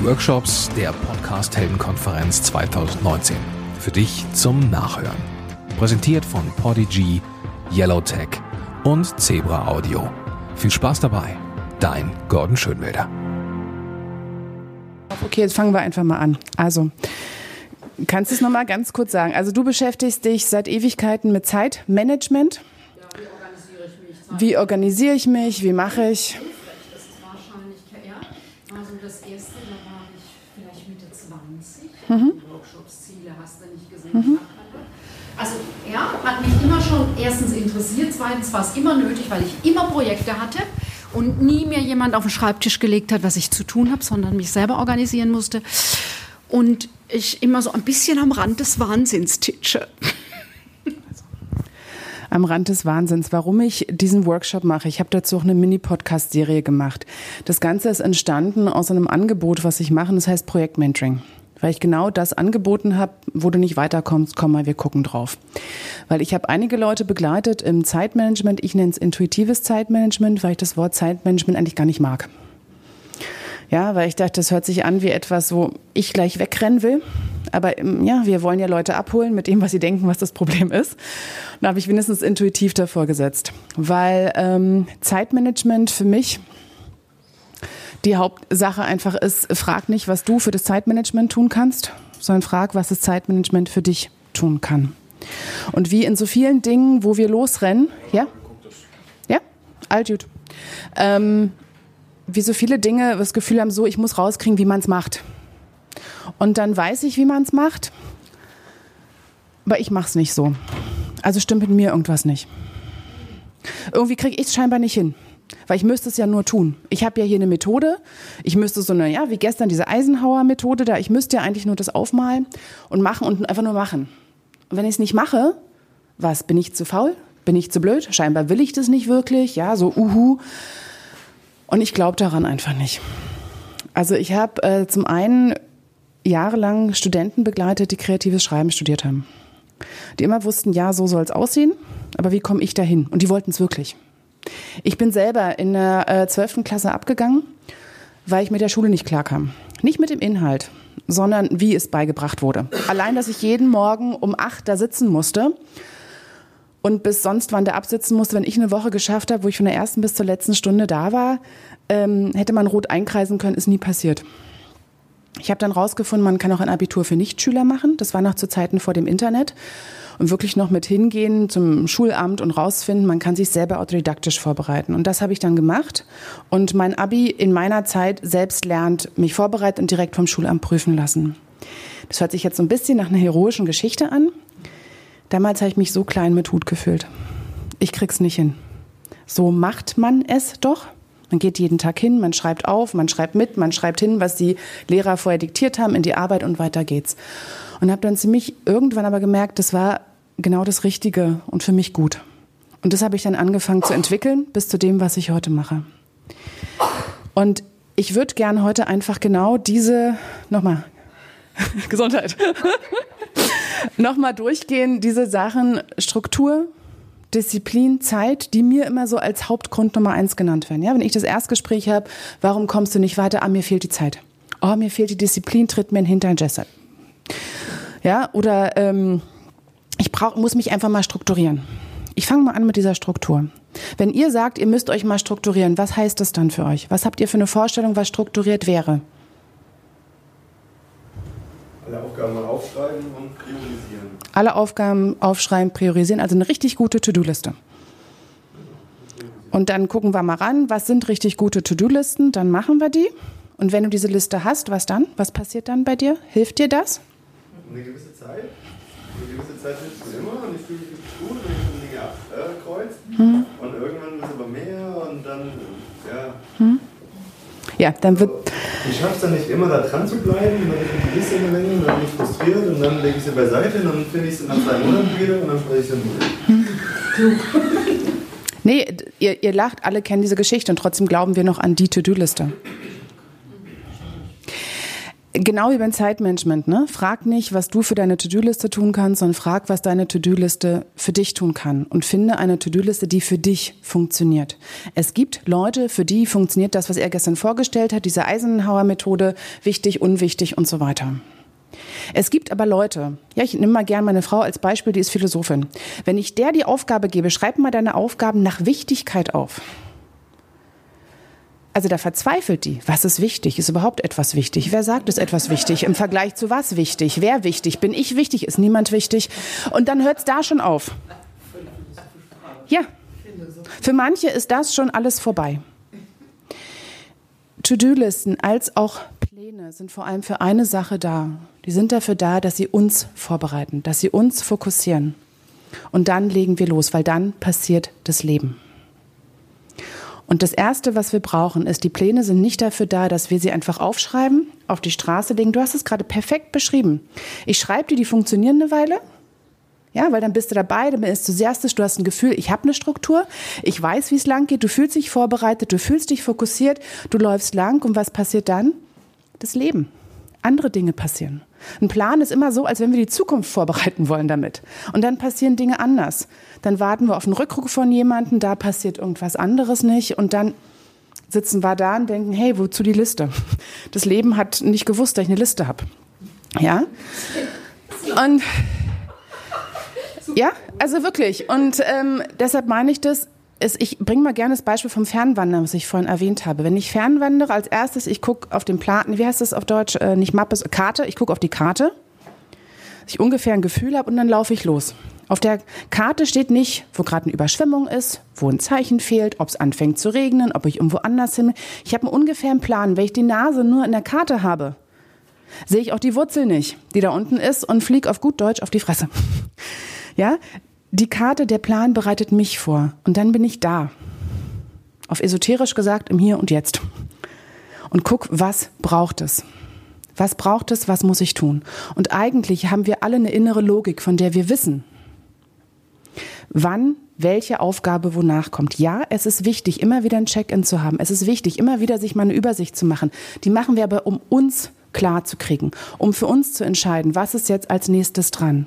die Workshops der Podcast Heldenkonferenz 2019. Für dich zum Nachhören. Präsentiert von Podigy, Yellowtech und Zebra Audio. Viel Spaß dabei. Dein Gordon Schönwälder. Okay, jetzt fangen wir einfach mal an. Also, kannst du es nochmal ganz kurz sagen? Also, du beschäftigst dich seit Ewigkeiten mit Zeitmanagement. Ja, wie organisiere ich mich? Wie organisiere ich mich? Wie mache ich? Das ist wahrscheinlich, ja, also das erste, da war ich vielleicht Mitte 20. Die Workshops, Ziele hast du nicht gesehen. Also, ja, hat mich immer schon erstens interessiert, zweitens war es immer nötig, weil ich immer Projekte hatte und nie mir jemand auf den Schreibtisch gelegt hat, was ich zu tun habe, sondern mich selber organisieren musste. Und ich immer so ein bisschen am Rand des Wahnsinns titsche. Am Rand des Wahnsinns, warum ich diesen Workshop mache. Ich habe dazu auch eine Mini-Podcast-Serie gemacht. Das Ganze ist entstanden aus einem Angebot, was ich mache, das heißt Projektmentoring. Weil ich genau das angeboten habe, wo du nicht weiterkommst, komm mal, wir gucken drauf. Weil ich habe einige Leute begleitet im Zeitmanagement, ich nenne es intuitives Zeitmanagement, weil ich das Wort Zeitmanagement eigentlich gar nicht mag. Ja, weil ich dachte, das hört sich an wie etwas, wo ich gleich wegrennen will. Aber ähm, ja, wir wollen ja Leute abholen mit dem, was sie denken, was das Problem ist. Da habe ich wenigstens intuitiv davor gesetzt. Weil ähm, Zeitmanagement für mich die Hauptsache einfach ist, frag nicht, was du für das Zeitmanagement tun kannst, sondern frag, was das Zeitmanagement für dich tun kann. Und wie in so vielen Dingen, wo wir losrennen, ja? Ja? All gut. Ähm, wie so viele Dinge das Gefühl haben, so, ich muss rauskriegen, wie man es macht. Und dann weiß ich, wie man es macht, aber ich mache es nicht so. Also stimmt mit mir irgendwas nicht. Irgendwie kriege ich es scheinbar nicht hin. Weil ich müsste es ja nur tun. Ich habe ja hier eine Methode. Ich müsste so eine, ja, wie gestern diese Eisenhower-Methode da. Ich müsste ja eigentlich nur das aufmalen und machen und einfach nur machen. Und wenn ich es nicht mache, was? Bin ich zu faul? Bin ich zu blöd? Scheinbar will ich das nicht wirklich. Ja, so uhu. Und ich glaube daran einfach nicht. Also ich habe äh, zum einen jahrelang Studenten begleitet, die kreatives Schreiben studiert haben. Die immer wussten, ja, so soll es aussehen, aber wie komme ich dahin? Und die wollten es wirklich. Ich bin selber in der äh, 12. Klasse abgegangen, weil ich mit der Schule nicht klarkam. Nicht mit dem Inhalt, sondern wie es beigebracht wurde. Allein, dass ich jeden Morgen um acht da sitzen musste und bis sonst wann da absitzen musste, wenn ich eine Woche geschafft habe, wo ich von der ersten bis zur letzten Stunde da war, ähm, hätte man rot einkreisen können, ist nie passiert. Ich habe dann rausgefunden, man kann auch ein Abitur für Nichtschüler machen. Das war noch zu Zeiten vor dem Internet. Und wirklich noch mit hingehen zum Schulamt und rausfinden, man kann sich selber autodidaktisch vorbereiten. Und das habe ich dann gemacht. Und mein Abi in meiner Zeit selbst lernt, mich vorbereitet und direkt vom Schulamt prüfen lassen. Das hört sich jetzt so ein bisschen nach einer heroischen Geschichte an. Damals habe ich mich so klein mit Hut gefühlt. Ich krieg's nicht hin. So macht man es doch. Man geht jeden Tag hin, man schreibt auf, man schreibt mit, man schreibt hin, was die Lehrer vorher diktiert haben in die Arbeit und weiter geht's. Und habe dann ziemlich irgendwann aber gemerkt, das war genau das Richtige und für mich gut. Und das habe ich dann angefangen zu entwickeln bis zu dem, was ich heute mache. Und ich würde gern heute einfach genau diese, nochmal, Gesundheit, nochmal durchgehen, diese Sachen Struktur, Disziplin, Zeit, die mir immer so als Hauptgrund Nummer eins genannt werden. Ja, wenn ich das Erstgespräch habe, warum kommst du nicht weiter? Ah, mir fehlt die Zeit. Oh, mir fehlt die Disziplin, tritt mir in den Hintern, Jesse. Ja, oder ähm, ich brauch, muss mich einfach mal strukturieren. Ich fange mal an mit dieser Struktur. Wenn ihr sagt, ihr müsst euch mal strukturieren, was heißt das dann für euch? Was habt ihr für eine Vorstellung, was strukturiert wäre? Alle Aufgaben mal aufschreiben und priorisieren. Alle Aufgaben aufschreiben, priorisieren, also eine richtig gute To-Do-Liste. Und dann gucken wir mal ran, was sind richtig gute To-Do-Listen, dann machen wir die. Und wenn du diese Liste hast, was dann? Was passiert dann bei dir? Hilft dir das? Eine gewisse Zeit. Gewisse Zeit hilft mir immer und ich fühle mich gut, wenn ich schon Dinge abkreuze. Hm. Und irgendwann wird es aber mehr und dann, ja. Ja, dann wird. Ich schaffe es dann nicht immer, da dran zu bleiben, und dann ist mir die Liste eine Menge und dann bin ich frustriert und dann lege ich sie beiseite und dann finde ich sie nach zwei Monaten wieder und dann spreche ich sie wieder. Nee, ihr, ihr lacht, alle kennen diese Geschichte und trotzdem glauben wir noch an die To-Do-Liste. Genau wie beim Zeitmanagement, ne? Frag nicht, was du für deine To-Do-Liste tun kannst, sondern frag, was deine To-Do-Liste für dich tun kann. Und finde eine To-Do-Liste, die für dich funktioniert. Es gibt Leute, für die funktioniert das, was er gestern vorgestellt hat, diese Eisenhower-Methode, wichtig, unwichtig und so weiter. Es gibt aber Leute, ja, ich nehme mal gerne meine Frau als Beispiel, die ist Philosophin. Wenn ich der die Aufgabe gebe, schreib mal deine Aufgaben nach Wichtigkeit auf also da verzweifelt die. Was ist wichtig? Ist überhaupt etwas wichtig? Wer sagt, ist etwas wichtig? Im Vergleich zu was wichtig? Wer wichtig? Bin ich wichtig? Ist niemand wichtig? Und dann hört es da schon auf. Ja. Für manche ist das schon alles vorbei. To-Do-Listen als auch Pläne sind vor allem für eine Sache da. Die sind dafür da, dass sie uns vorbereiten, dass sie uns fokussieren. Und dann legen wir los, weil dann passiert das Leben. Und das Erste, was wir brauchen, ist, die Pläne sind nicht dafür da, dass wir sie einfach aufschreiben, auf die Straße legen. Du hast es gerade perfekt beschrieben. Ich schreibe dir, die funktionieren eine Weile. Ja, weil dann bist du dabei, dann bist du enthusiastisch, du hast ein Gefühl, ich habe eine Struktur, ich weiß, wie es lang geht, du fühlst dich vorbereitet, du fühlst dich fokussiert, du läufst lang und was passiert dann? Das Leben. Andere Dinge passieren. Ein Plan ist immer so, als wenn wir die Zukunft vorbereiten wollen damit. Und dann passieren Dinge anders. Dann warten wir auf einen Rückruf von jemandem, da passiert irgendwas anderes nicht. Und dann sitzen wir da und denken, hey, wozu die Liste? Das Leben hat nicht gewusst, dass ich eine Liste habe. Ja? Und ja, also wirklich. Und ähm, deshalb meine ich das, ist, ich bringe mal gerne das Beispiel vom Fernwandern, was ich vorhin erwähnt habe. Wenn ich fernwandere, als erstes, ich gucke auf den Plan, wie heißt das auf Deutsch, äh, nicht Mappe, Karte, ich gucke auf die Karte, dass ich ungefähr ein Gefühl habe und dann laufe ich los. Auf der Karte steht nicht, wo gerade eine Überschwemmung ist, wo ein Zeichen fehlt, ob es anfängt zu regnen, ob ich irgendwo anders hin. Ich habe einen ungefähren Plan. Wenn ich die Nase nur in der Karte habe, sehe ich auch die Wurzel nicht, die da unten ist und fliege auf gut Deutsch auf die Fresse. Ja, die Karte, der Plan bereitet mich vor und dann bin ich da. Auf esoterisch gesagt, im Hier und Jetzt. Und guck, was braucht es? Was braucht es? Was muss ich tun? Und eigentlich haben wir alle eine innere Logik, von der wir wissen, wann welche Aufgabe wonach kommt. Ja, es ist wichtig, immer wieder ein Check-in zu haben. Es ist wichtig, immer wieder sich mal eine Übersicht zu machen. Die machen wir aber, um uns klar zu kriegen, um für uns zu entscheiden, was ist jetzt als nächstes dran.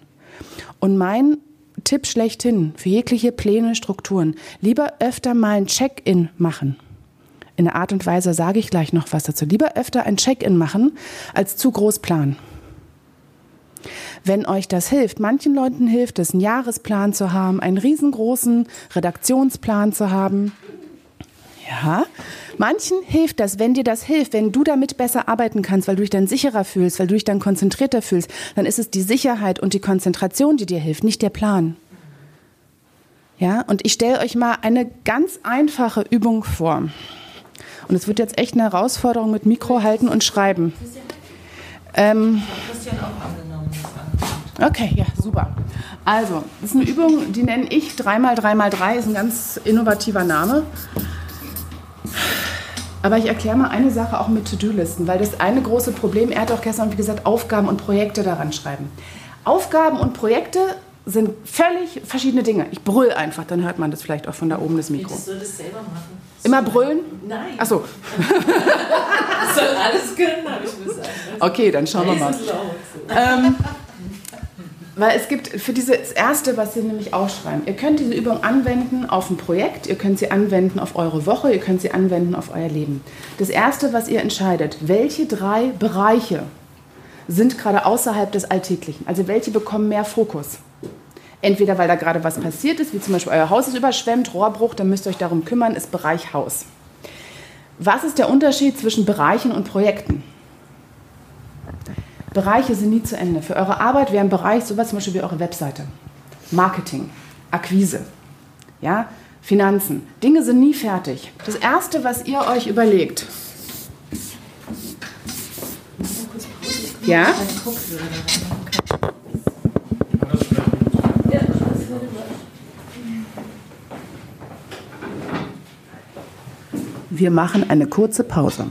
Und mein Tipp schlechthin für jegliche Pläne, Strukturen. Lieber öfter mal ein Check-in machen. In der Art und Weise sage ich gleich noch was dazu. Lieber öfter ein Check-in machen, als zu groß planen. Wenn euch das hilft, manchen Leuten hilft es, einen Jahresplan zu haben, einen riesengroßen Redaktionsplan zu haben. Ja, Manchen hilft das, wenn dir das hilft, wenn du damit besser arbeiten kannst, weil du dich dann sicherer fühlst, weil du dich dann konzentrierter fühlst, dann ist es die Sicherheit und die Konzentration, die dir hilft, nicht der Plan. Ja, und ich stelle euch mal eine ganz einfache Übung vor. Und es wird jetzt echt eine Herausforderung mit Mikro halten und schreiben. Ähm, okay, ja, super. Also, das ist eine Übung, die nenne ich 3x3x3, ist ein ganz innovativer Name. Aber ich erkläre mal eine Sache auch mit To-Do-Listen, weil das eine große Problem, er hat auch gestern, wie gesagt, Aufgaben und Projekte daran schreiben. Aufgaben und Projekte sind völlig verschiedene Dinge. Ich brüll einfach, dann hört man das vielleicht auch von da oben das Mikro. Willst du das selber machen? Immer brüllen? Nein. Ach so. Das soll alles können, habe ich gesagt. Okay, dann schauen wir mal. Ähm, weil es gibt für dieses erste, was Sie nämlich aufschreiben, ihr könnt diese Übung anwenden auf ein Projekt, ihr könnt sie anwenden auf eure Woche, ihr könnt sie anwenden auf euer Leben. Das erste, was ihr entscheidet, welche drei Bereiche sind gerade außerhalb des Alltäglichen? Also welche bekommen mehr Fokus? Entweder weil da gerade was passiert ist, wie zum Beispiel euer Haus ist überschwemmt, Rohrbruch, dann müsst ihr euch darum kümmern, ist Bereich Haus. Was ist der Unterschied zwischen Bereichen und Projekten? Bereiche sind nie zu Ende. Für eure Arbeit wäre ein Bereich sowas zum Beispiel wie eure Webseite. Marketing, Akquise, ja, Finanzen. Dinge sind nie fertig. Das Erste, was ihr euch überlegt, ja? Wir machen eine kurze Pause.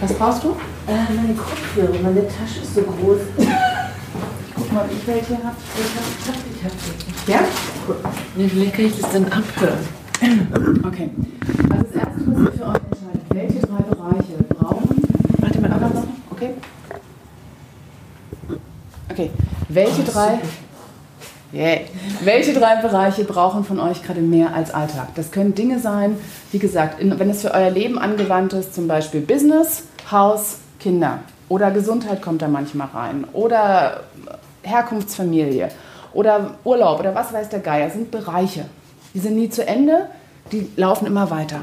Was brauchst du? Äh, meine Kopfhörer, meine Tasche ist so groß. Guck mal, ob ich welche habe. Ich hab, ich hab, ich hab. Ja? Wie lecker ich das denn abhören? Okay. Also das erste, was ihr für euch entscheidet, welche drei Bereiche brauchen. Warte mal, noch. Okay. Okay. Welche drei. Yeah. Welche drei Bereiche brauchen von euch gerade mehr als Alltag? Das können Dinge sein, wie gesagt, in, wenn es für euer Leben angewandt ist, zum Beispiel Business, Haus, Kinder. Oder Gesundheit kommt da manchmal rein. Oder Herkunftsfamilie. Oder Urlaub oder was weiß der Geier. sind Bereiche. Die sind nie zu Ende, die laufen immer weiter.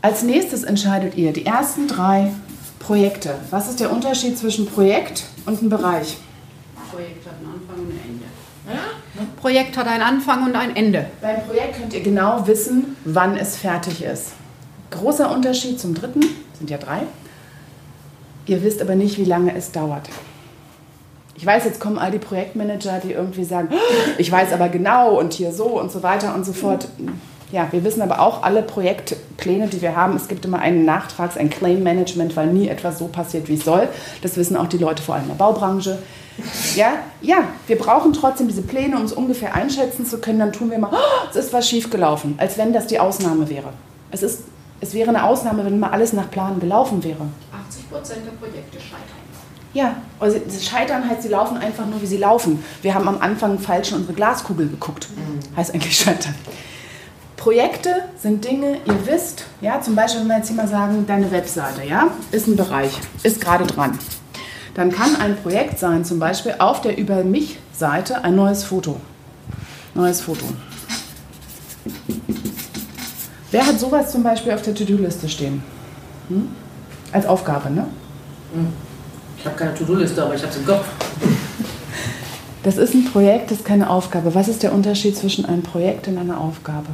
Als nächstes entscheidet ihr die ersten drei Projekte. Was ist der Unterschied zwischen Projekt und einem Bereich? Anfang und ein Ende. Ja? Projekt hat einen Anfang und ein Ende. Beim Projekt könnt ihr genau wissen, wann es fertig ist. Großer Unterschied zum dritten, sind ja drei. Ihr wisst aber nicht, wie lange es dauert. Ich weiß, jetzt kommen all die Projektmanager, die irgendwie sagen, ich weiß aber genau und hier so und so weiter und so fort. Ja, wir wissen aber auch alle Projektpläne, die wir haben. Es gibt immer einen Nachtrags-, ein Claim-Management, weil nie etwas so passiert, wie es soll. Das wissen auch die Leute vor allem in der Baubranche. Ja, ja, wir brauchen trotzdem diese Pläne, um es ungefähr einschätzen zu können. Dann tun wir mal, oh, es ist was schiefgelaufen, als wenn das die Ausnahme wäre. Es, ist, es wäre eine Ausnahme, wenn mal alles nach Plan gelaufen wäre. 80 Prozent der Projekte scheitern. Ja, also das Scheitern heißt, sie laufen einfach nur, wie sie laufen. Wir haben am Anfang falsch in unsere Glaskugel geguckt. Mhm. Heißt eigentlich Scheitern. Projekte sind Dinge, ihr wisst, ja, zum Beispiel, wenn wir jetzt hier mal sagen, deine Webseite, ja, ist ein Bereich, ist gerade dran. Dann kann ein Projekt sein, zum Beispiel auf der Über mich-Seite ein neues Foto. Neues Foto. Wer hat sowas zum Beispiel auf der To-Do-Liste stehen? Hm? Als Aufgabe, ne? Mhm. Ich habe keine To-Do-Liste, aber ich habe es im Kopf. Das ist ein Projekt, das ist keine Aufgabe. Was ist der Unterschied zwischen einem Projekt und einer Aufgabe?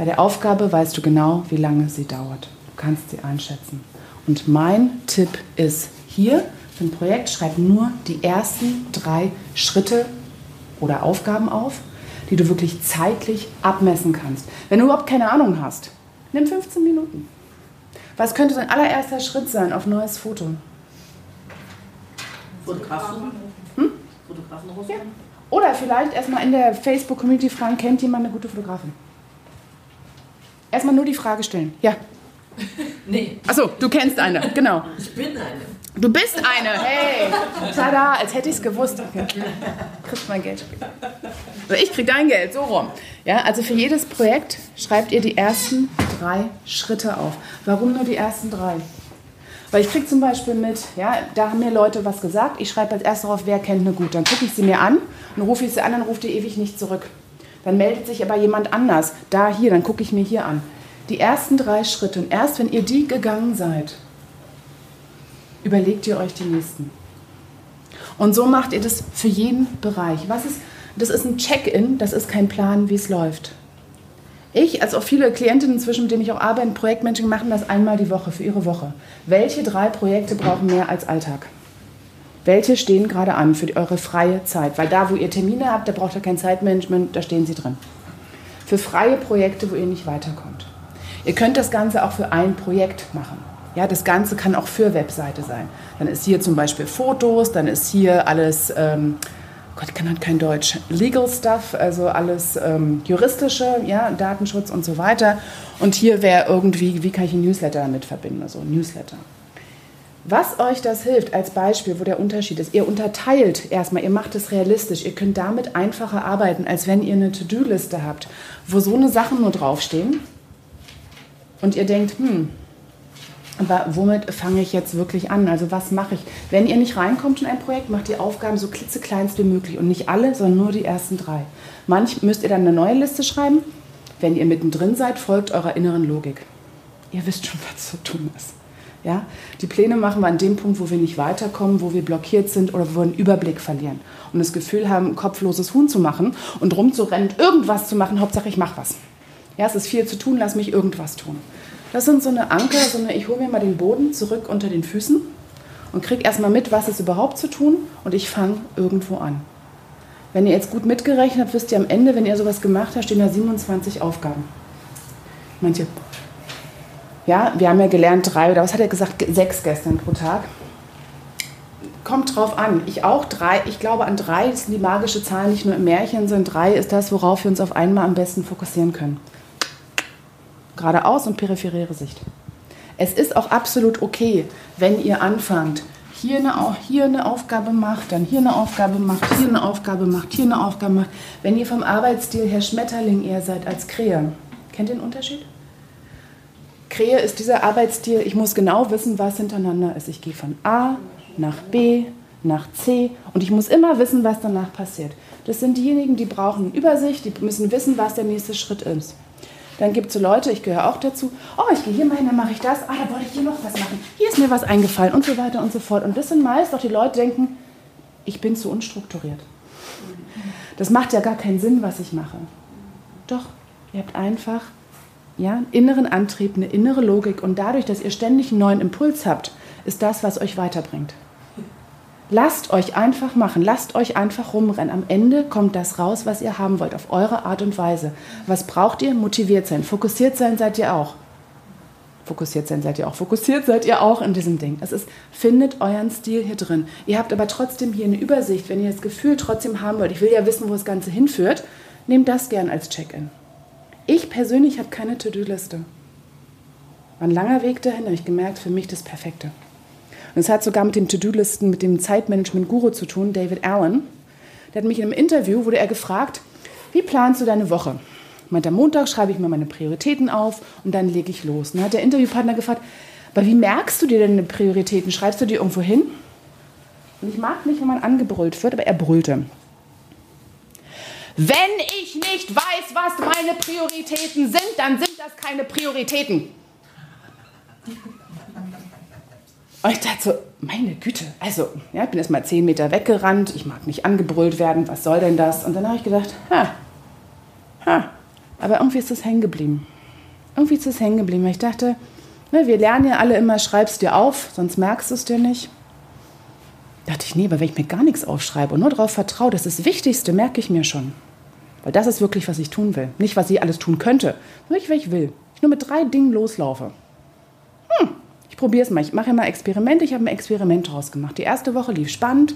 Bei der Aufgabe weißt du genau, wie lange sie dauert. Du kannst sie einschätzen. Und mein Tipp ist hier für ein Projekt, schreib nur die ersten drei Schritte oder Aufgaben auf, die du wirklich zeitlich abmessen kannst. Wenn du überhaupt keine Ahnung hast, nimm 15 Minuten. Was könnte dein allererster Schritt sein auf neues Foto? Fotografen? Hm? Fotografen ja. Oder vielleicht erstmal in der Facebook-Community fragen, kennt jemand eine gute Fotografin? Erstmal nur die Frage stellen. Ja. Nee. Achso, du kennst eine, genau. Ich bin eine. Du bist eine, hey. Tada, als hätte ich es gewusst. Okay. Kriegst mein Geld. Also ich krieg dein Geld, so rum. Ja, also für jedes Projekt schreibt ihr die ersten drei Schritte auf. Warum nur die ersten drei? Weil ich kriege zum Beispiel mit, ja, da haben mir Leute was gesagt. Ich schreibe als erstes auf, wer kennt eine gut. Dann gucke ich sie mir an, dann rufe ich sie an, dann ruft ihr ewig nicht zurück. Dann meldet sich aber jemand anders. Da, hier, dann gucke ich mir hier an. Die ersten drei Schritte. Und erst wenn ihr die gegangen seid, überlegt ihr euch die nächsten. Und so macht ihr das für jeden Bereich. Was ist das ist ein Check-in, das ist kein Plan, wie es läuft. Ich, als auch viele Klientinnen inzwischen, mit denen ich auch arbeite, Projektmenschen, machen das einmal die Woche für ihre Woche. Welche drei Projekte brauchen mehr als Alltag? Welche stehen gerade an für eure freie Zeit? Weil da, wo ihr Termine habt, da braucht ihr kein Zeitmanagement, da stehen sie drin. Für freie Projekte, wo ihr nicht weiterkommt. Ihr könnt das Ganze auch für ein Projekt machen. Ja, das Ganze kann auch für Webseite sein. Dann ist hier zum Beispiel Fotos, dann ist hier alles ähm, Gott, ich kann halt kein Deutsch. Legal Stuff, also alles ähm, juristische, ja, Datenschutz und so weiter. Und hier wäre irgendwie, wie kann ich ein Newsletter damit verbinden? Also Newsletter. Was euch das hilft, als Beispiel, wo der Unterschied ist, ihr unterteilt erstmal, ihr macht es realistisch, ihr könnt damit einfacher arbeiten, als wenn ihr eine To-Do-Liste habt, wo so eine Sachen nur draufstehen und ihr denkt, hm, aber womit fange ich jetzt wirklich an? Also was mache ich? Wenn ihr nicht reinkommt in ein Projekt, macht die Aufgaben so klitzekleinst wie möglich. Und nicht alle, sondern nur die ersten drei. Manch müsst ihr dann eine neue Liste schreiben. Wenn ihr mittendrin seid, folgt eurer inneren Logik. Ihr wisst schon, was zu tun ist. Ja? Die Pläne machen wir an dem Punkt, wo wir nicht weiterkommen, wo wir blockiert sind oder wo wir einen Überblick verlieren. Und das Gefühl haben, ein kopfloses Huhn zu machen und rumzurennen, irgendwas zu machen, Hauptsache ich mache was. Ja, es ist viel zu tun, lass mich irgendwas tun. Das sind so eine Anker, so eine, ich hole mir mal den Boden zurück unter den Füßen und kriege erstmal mit, was ist überhaupt zu tun und ich fange irgendwo an. Wenn ihr jetzt gut mitgerechnet habt, wisst ihr am Ende, wenn ihr sowas gemacht habt, stehen da 27 Aufgaben. Manche, ja, wir haben ja gelernt drei oder was hat er gesagt, sechs gestern pro Tag. kommt drauf an. Ich auch drei, ich glaube an drei sind die magische Zahl, nicht nur im Märchen, sondern drei ist das, worauf wir uns auf einmal am besten fokussieren können. Geradeaus und peripheräre Sicht. Es ist auch absolut okay, wenn ihr anfangt, hier eine, hier eine Aufgabe macht, dann hier eine Aufgabe macht, hier eine Aufgabe macht, hier eine Aufgabe macht. Wenn ihr vom Arbeitsstil her Schmetterling eher seid als Krähe, kennt ihr den Unterschied? Krähe ist dieser Arbeitsstil, ich muss genau wissen, was hintereinander ist. Ich gehe von A nach B, nach C und ich muss immer wissen, was danach passiert. Das sind diejenigen, die brauchen Übersicht, die müssen wissen, was der nächste Schritt ist. Dann gibt es so Leute, ich gehöre auch dazu, oh, ich gehe hier mal hin, dann mache ich das, ah, da wollte ich hier noch was machen, hier ist mir was eingefallen und so weiter und so fort. Und das sind meist auch die Leute, die denken, ich bin zu unstrukturiert. Das macht ja gar keinen Sinn, was ich mache. Doch, ihr habt einfach ja, einen inneren Antrieb, eine innere Logik und dadurch, dass ihr ständig einen neuen Impuls habt, ist das, was euch weiterbringt. Lasst euch einfach machen, lasst euch einfach rumrennen. Am Ende kommt das raus, was ihr haben wollt, auf eure Art und Weise. Was braucht ihr? Motiviert sein. Fokussiert sein seid ihr auch. Fokussiert sein seid ihr auch. Fokussiert seid ihr auch in diesem Ding. Es ist, findet euren Stil hier drin. Ihr habt aber trotzdem hier eine Übersicht. Wenn ihr das Gefühl trotzdem haben wollt, ich will ja wissen, wo das Ganze hinführt, nehmt das gern als Check-in. Ich persönlich habe keine To-Do-Liste. War ein langer Weg dahin, habe ich gemerkt, für mich das Perfekte. Und es hat sogar mit dem To-Do-Listen, mit dem Zeitmanagement-Guru zu tun, David Allen. Der hat mich in einem Interview, wurde er gefragt, wie planst du deine Woche? Meint am Montag schreibe ich mir meine Prioritäten auf und dann lege ich los. Dann hat der Interviewpartner gefragt, aber wie merkst du dir deine Prioritäten? Schreibst du die irgendwo hin? Und ich mag nicht, wenn man angebrüllt wird, aber er brüllte. Wenn ich nicht weiß, was meine Prioritäten sind, dann sind das keine Prioritäten. Und ich dachte so, meine Güte, also, ja, ich bin erst mal zehn Meter weggerannt, ich mag nicht angebrüllt werden, was soll denn das? Und dann habe ich gedacht, ha, ha, aber irgendwie ist das hängen geblieben. Irgendwie ist das hängen geblieben, ich dachte, ne, wir lernen ja alle immer, schreibst dir auf, sonst merkst du es dir nicht. Da dachte ich, nee, aber wenn ich mir gar nichts aufschreibe und nur darauf vertraue, das ist das Wichtigste, merke ich mir schon. Weil das ist wirklich, was ich tun will. Nicht, was ich alles tun könnte, sondern was ich will. Ich nur mit drei Dingen loslaufe. Hm, probiere es mal. Ich mache mal Experimente. Ich habe ein Experiment daraus gemacht. Die erste Woche lief spannend.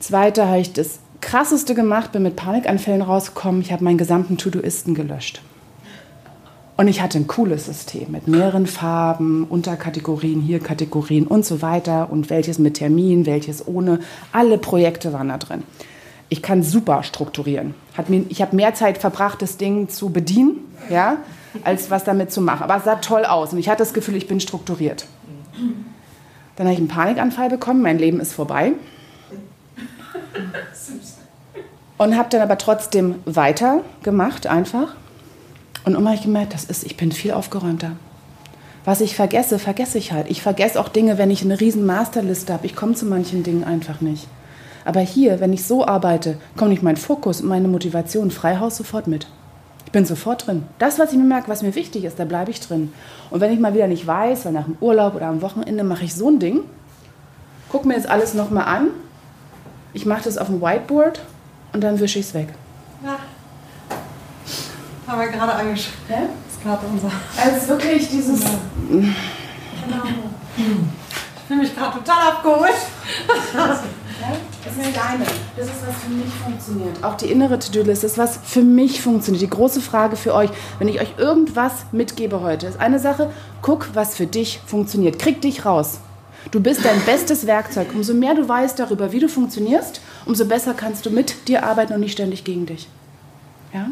Zweite habe ich das krasseste gemacht, bin mit Panikanfällen rausgekommen. Ich habe meinen gesamten To-Doisten gelöscht. Und ich hatte ein cooles System mit mehreren Farben, Unterkategorien, hier Kategorien und so weiter und welches mit Termin, welches ohne. Alle Projekte waren da drin. Ich kann super strukturieren. Hat mir, ich habe mehr Zeit verbracht, das Ding zu bedienen, ja, als was damit zu machen. Aber es sah toll aus und ich hatte das Gefühl, ich bin strukturiert. Dann habe ich einen Panikanfall bekommen, mein Leben ist vorbei. Und habe dann aber trotzdem weitergemacht, einfach. Und immer habe ich gemerkt, das ist, ich bin viel aufgeräumter. Was ich vergesse, vergesse ich halt. Ich vergesse auch Dinge, wenn ich eine riesen Masterliste habe. Ich komme zu manchen Dingen einfach nicht. Aber hier, wenn ich so arbeite, kommt nicht mein Fokus und meine Motivation Freihaus sofort mit. Ich bin sofort drin. Das, was ich mir merke, was mir wichtig ist, da bleibe ich drin. Und wenn ich mal wieder nicht weiß, weil nach dem Urlaub oder am Wochenende mache ich so ein Ding, gucke mir jetzt alles nochmal an, ich mache das auf dem Whiteboard und dann wische ich es weg. Ja. Haben wir gerade angeschaut. Ja? Das ist gerade unser. Also es ist wirklich dieses. Ja. Genau. Ich fühle mich gerade total abgeholt. Das ist deine. Das ist, was für mich funktioniert. Auch die innere To-Do-List ist, was für mich funktioniert. Die große Frage für euch, wenn ich euch irgendwas mitgebe heute, ist eine Sache, guck, was für dich funktioniert. Krieg dich raus. Du bist dein bestes Werkzeug. Umso mehr du weißt darüber, wie du funktionierst, umso besser kannst du mit dir arbeiten und nicht ständig gegen dich. Ja?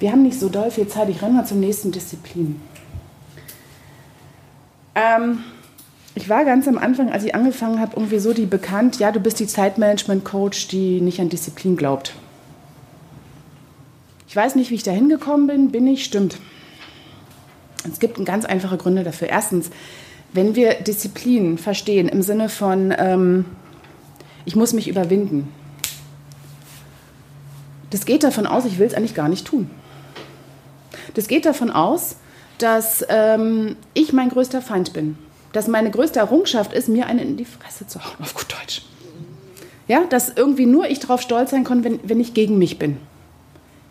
Wir haben nicht so doll viel Zeit. Ich renne mal zum nächsten Disziplin. Ähm, ich war ganz am Anfang, als ich angefangen habe, irgendwie so die bekannt, ja, du bist die Zeitmanagement-Coach, die nicht an Disziplin glaubt. Ich weiß nicht, wie ich da hingekommen bin, bin ich, stimmt. Es gibt ganz einfache Gründe dafür. Erstens, wenn wir Disziplin verstehen im Sinne von, ähm, ich muss mich überwinden, das geht davon aus, ich will es eigentlich gar nicht tun. Das geht davon aus, dass ähm, ich mein größter Feind bin dass meine größte Errungenschaft ist, mir einen in die Fresse zu hauen, auf gut Deutsch. Ja, dass irgendwie nur ich darauf stolz sein kann, wenn, wenn ich gegen mich bin.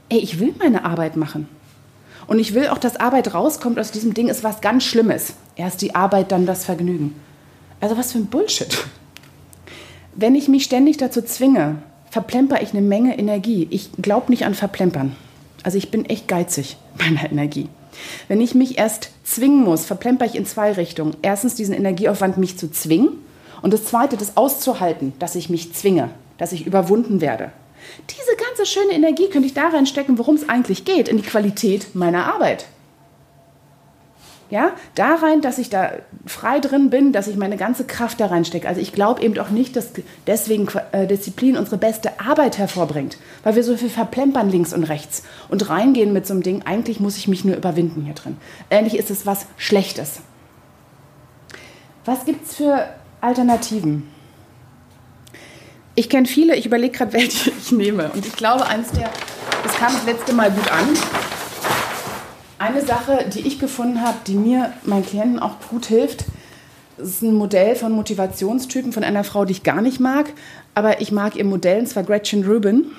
Ey, ich will meine Arbeit machen. Und ich will auch, dass Arbeit rauskommt aus diesem Ding, ist was ganz Schlimmes. Erst die Arbeit, dann das Vergnügen. Also was für ein Bullshit. Wenn ich mich ständig dazu zwinge, verplemper ich eine Menge Energie. Ich glaube nicht an Verplempern. Also ich bin echt geizig meiner Energie. Wenn ich mich erst zwingen muss, verplemper ich in zwei Richtungen. Erstens diesen Energieaufwand, mich zu zwingen. Und das Zweite, das auszuhalten, dass ich mich zwinge, dass ich überwunden werde. Diese ganze schöne Energie könnte ich da reinstecken, worum es eigentlich geht, in die Qualität meiner Arbeit. Ja, da rein, dass ich da frei drin bin, dass ich meine ganze Kraft da reinstecke. Also ich glaube eben auch nicht, dass deswegen äh, Disziplin unsere beste Arbeit hervorbringt, weil wir so viel verplempern links und rechts und reingehen mit so einem Ding. Eigentlich muss ich mich nur überwinden hier drin. Ähnlich ist es was Schlechtes. Was gibt es für Alternativen? Ich kenne viele, ich überlege gerade, welche ich nehme. Und ich glaube, eins der, das kam das letzte Mal gut an. Eine Sache, die ich gefunden habe, die mir, meinen Klienten auch gut hilft, ist ein Modell von Motivationstypen von einer Frau, die ich gar nicht mag. Aber ich mag ihr Modell, und zwar Gretchen Rubin,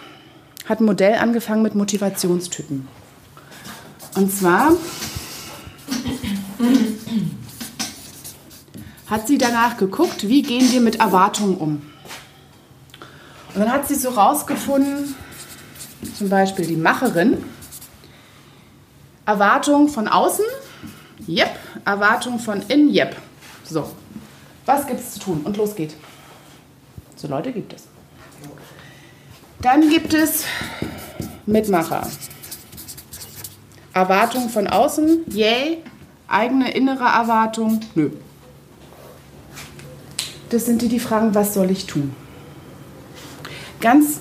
hat ein Modell angefangen mit Motivationstypen. Und zwar hat sie danach geguckt, wie gehen wir mit Erwartungen um. Und dann hat sie so rausgefunden, zum Beispiel die Macherin, Erwartung von außen, yep, Erwartung von innen, yep. So, was gibt es zu tun? Und los geht. So Leute gibt es. Dann gibt es Mitmacher. Erwartung von außen, yay. Eigene innere Erwartung, nö. Das sind die, die fragen, was soll ich tun? Ganz,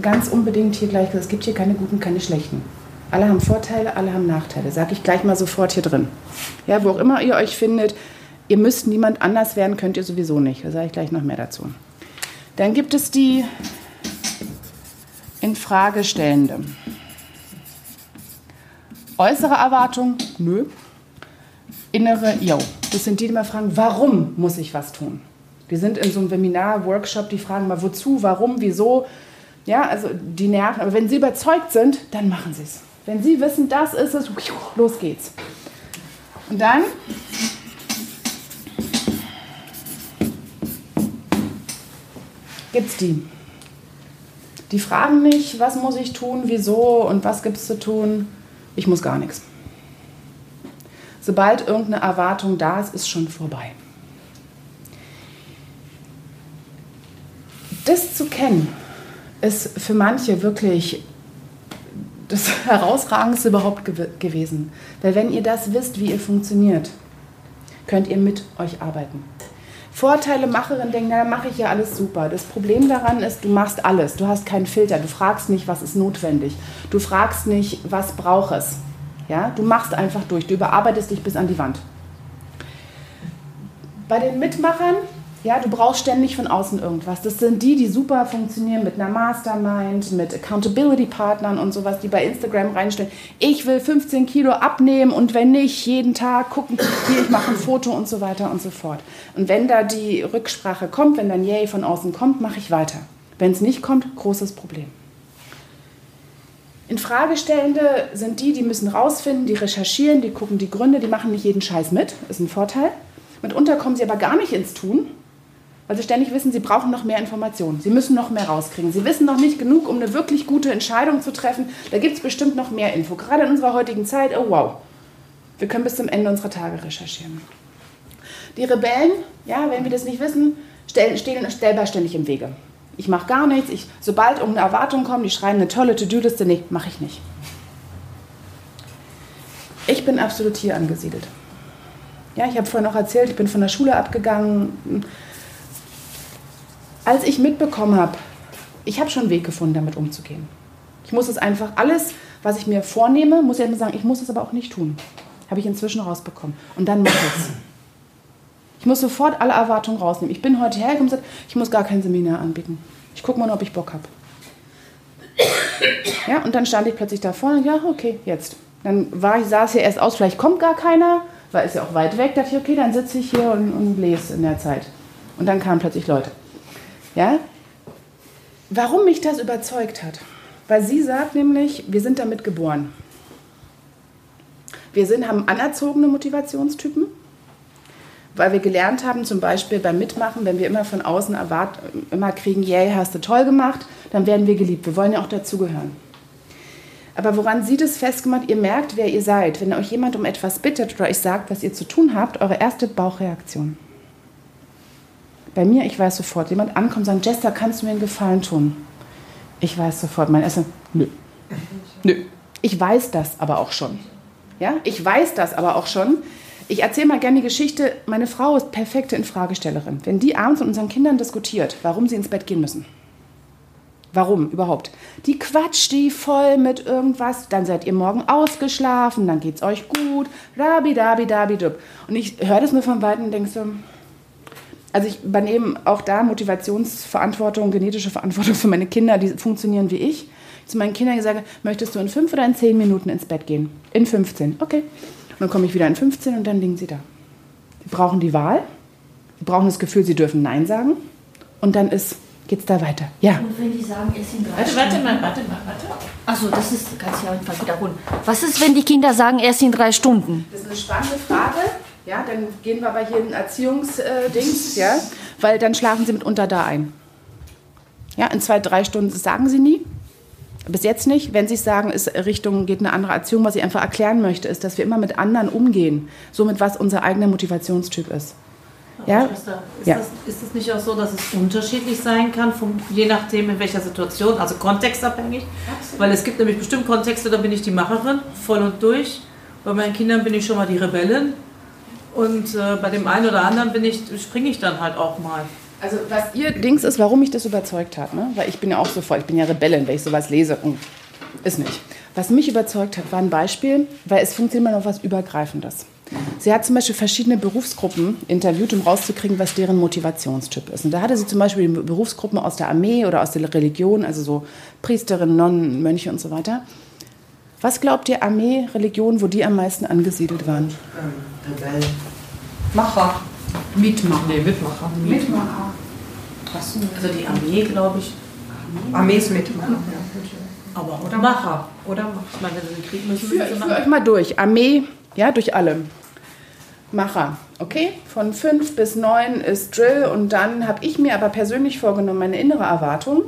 ganz unbedingt hier gleich, es gibt hier keine guten, keine schlechten. Alle haben Vorteile, alle haben Nachteile. Sage ich gleich mal sofort hier drin. Ja, wo auch immer ihr euch findet, ihr müsst niemand anders werden, könnt ihr sowieso nicht. Da sage ich gleich noch mehr dazu. Dann gibt es die Infragestellende. Äußere Erwartung, nö. Innere, yo. Das sind die, die mal fragen, warum muss ich was tun? Wir sind in so einem Webinar, Workshop, die fragen mal, wozu, warum, wieso. Ja, also die nerven. Aber wenn sie überzeugt sind, dann machen sie es. Wenn Sie wissen, das ist es, los geht's. Und dann gibt es die. Die fragen mich, was muss ich tun, wieso und was gibt es zu tun. Ich muss gar nichts. Sobald irgendeine Erwartung da ist, ist schon vorbei. Das zu kennen, ist für manche wirklich das Herausragendste überhaupt gew gewesen. Weil wenn ihr das wisst, wie ihr funktioniert, könnt ihr mit euch arbeiten. Vorteile Macherin denken, na, dann mache ich ja alles super. Das Problem daran ist, du machst alles. Du hast keinen Filter. Du fragst nicht, was ist notwendig. Du fragst nicht, was braucht es. Ja? Du machst einfach durch. Du überarbeitest dich bis an die Wand. Bei den Mitmachern ja, du brauchst ständig von außen irgendwas. Das sind die, die super funktionieren mit einer Mastermind, mit Accountability-Partnern und sowas, die bei Instagram reinstellen. Ich will 15 Kilo abnehmen und wenn nicht, jeden Tag gucken, hier, ich mache ein Foto und so weiter und so fort. Und wenn da die Rücksprache kommt, wenn dann Yay von außen kommt, mache ich weiter. Wenn es nicht kommt, großes Problem. Infragestellende sind die, die müssen rausfinden, die recherchieren, die gucken die Gründe, die machen nicht jeden Scheiß mit, ist ein Vorteil. Mitunter kommen sie aber gar nicht ins Tun, weil sie ständig wissen, sie brauchen noch mehr Informationen. Sie müssen noch mehr rauskriegen. Sie wissen noch nicht genug, um eine wirklich gute Entscheidung zu treffen. Da gibt es bestimmt noch mehr Info. Gerade in unserer heutigen Zeit, oh wow. Wir können bis zum Ende unserer Tage recherchieren. Die Rebellen, ja, wenn wir das nicht wissen, stellen, stehen stellbar ständig im Wege. Ich mache gar nichts. Ich, sobald irgendeine Erwartung kommt, die schreiben eine tolle To-Do-Liste. Nee, mache ich nicht. Ich bin absolut hier angesiedelt. Ja, ich habe vorhin noch erzählt, ich bin von der Schule abgegangen, als ich mitbekommen habe, ich habe schon einen Weg gefunden, damit umzugehen. Ich muss es einfach alles, was ich mir vornehme, muss ich immer sagen, ich muss es aber auch nicht tun. Habe ich inzwischen rausbekommen. Und dann mache ich es. Ich muss sofort alle Erwartungen rausnehmen. Ich bin heute hergekommen und gesagt, ich muss gar kein Seminar anbieten. Ich gucke mal, ob ich Bock habe. Ja, und dann stand ich plötzlich da vorne, ja, okay, jetzt. Dann war ich, es ja erst aus, vielleicht kommt gar keiner, weil es ja auch weit weg. Da dachte ich, okay, dann sitze ich hier und, und lese in der Zeit. Und dann kamen plötzlich Leute. Ja? Warum mich das überzeugt hat? Weil sie sagt nämlich, wir sind damit geboren. Wir sind, haben anerzogene Motivationstypen. weil wir gelernt haben, zum Beispiel beim Mitmachen, wenn wir immer von außen erwart immer kriegen, yay, hast du toll gemacht, dann werden wir geliebt. Wir wollen ja auch dazugehören. Aber woran Sie das festgemacht? Ihr merkt, wer ihr seid. Wenn euch jemand um etwas bittet oder euch sagt, was ihr zu tun habt, eure erste Bauchreaktion. Bei mir, ich weiß sofort, jemand ankommt und sagt, Jester, kannst du mir einen Gefallen tun? Ich weiß sofort, mein Essen, nö. Nö. Ich weiß das aber auch schon. Ja, ich weiß das aber auch schon. Ich erzähle mal gerne die Geschichte. Meine Frau ist perfekte Infragestellerin. Wenn die abends mit unseren Kindern diskutiert, warum sie ins Bett gehen müssen. Warum überhaupt? Die quatscht die voll mit irgendwas, dann seid ihr morgen ausgeschlafen, dann geht's euch gut, rabi dabi dabi dub. Und ich höre das nur von Weitem und denke so, also ich übernehme auch da Motivationsverantwortung, genetische Verantwortung für meine Kinder, die funktionieren wie ich. Zu meinen Kindern gesagt, möchtest du in fünf oder in zehn Minuten ins Bett gehen? In 15, okay. Und dann komme ich wieder in 15 und dann liegen sie da. Sie brauchen die Wahl, sie brauchen das Gefühl, sie dürfen Nein sagen und dann ist geht's da weiter. Ja. Und wenn die sagen, es sind drei Warte, Stunden. warte mal, warte mal, warte. Also das ist, du ja einfach wiederholen. Was ist, wenn die Kinder sagen, erst in drei Stunden? Das ist eine spannende Frage. Ja, dann gehen wir aber hier in Erziehungsdings, ja, weil dann schlafen sie mitunter da ein. Ja, in zwei, drei Stunden das sagen sie nie. Bis jetzt nicht. Wenn sie es sagen, ist Richtung, geht eine andere Erziehung. Was ich einfach erklären möchte, ist, dass wir immer mit anderen umgehen. Somit, was unser eigener Motivationstyp ist. Ja? Schwester, ist, Ja. das, ist es nicht auch so, dass es unterschiedlich sein kann, vom, je nachdem in welcher Situation, also kontextabhängig? Weil es gibt nämlich bestimmt Kontexte, da bin ich die Macherin, voll und durch. Bei meinen Kindern bin ich schon mal die Rebellin. Und äh, bei dem einen oder anderen bin ich, springe ich dann halt auch mal. Also was ihr Dings ist, warum mich das überzeugt hat, ne? weil ich bin ja auch so voll, ich bin ja Rebellin, wenn ich sowas lese. Hm, Ist nicht. Was mich überzeugt hat, war ein Beispiel, weil es funktioniert immer noch was Übergreifendes. Sie hat zum Beispiel verschiedene Berufsgruppen interviewt, um rauszukriegen, was deren Motivationstyp ist. Und da hatte sie zum Beispiel Berufsgruppen aus der Armee oder aus der Religion, also so Priesterinnen, Nonnen, Mönche und so weiter. Was glaubt ihr, Armee, Religion, wo die am meisten angesiedelt waren? Rebell. Macher. Mitmacher. Nee, Mitmacher. Mitmacher. Also die Armee, glaube ich. Armees Mitmacher. Aber Oder Macher. Oder Macher. Ich meine, wenn sie Krieg müssen, müssen sie machen. euch mal durch. Armee, ja, durch alle. Macher, okay? Von fünf bis neun ist Drill und dann habe ich mir aber persönlich vorgenommen, meine innere Erwartung,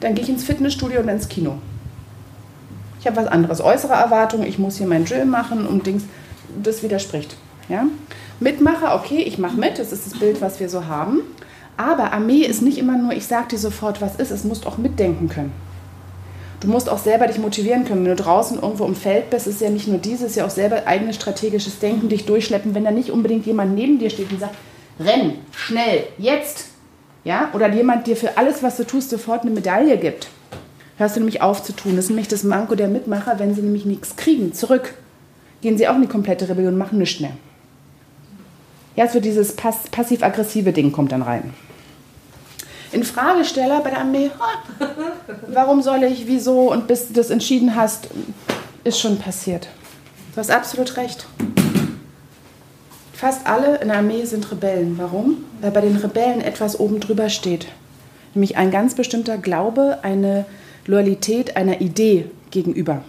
dann gehe ich ins Fitnessstudio und ins Kino. Ich habe was anderes. Äußere Erwartung, ich muss hier meinen Drill machen und Dings, das widerspricht. Ja? Mitmacher, okay, ich mache mit, das ist das Bild, was wir so haben. Aber Armee ist nicht immer nur, ich sage dir sofort, was ist, es musst auch mitdenken können. Du musst auch selber dich motivieren können. Wenn du draußen irgendwo im Feld bist, ist ja nicht nur dieses, ist ja auch selber eigenes strategisches Denken, dich durchschleppen, wenn da nicht unbedingt jemand neben dir steht und sagt, renn, schnell, jetzt. Ja? Oder jemand dir für alles, was du tust, sofort eine Medaille gibt. Hörst du nämlich auf zu tun. Das ist nämlich das Manko der Mitmacher, wenn sie nämlich nichts kriegen, zurück. Gehen sie auch in die komplette Rebellion machen nichts mehr. Ja, wird dieses pass passiv-aggressive Ding kommt dann rein. In Fragesteller bei der Armee, "Ah, warum soll ich, wieso und bis du das entschieden hast, ist schon passiert. Du hast absolut recht. Fast alle in der Armee sind Rebellen. Warum? Weil bei den Rebellen etwas oben drüber steht. Nämlich ein ganz bestimmter Glaube, eine Loyalität einer Idee gegenüber.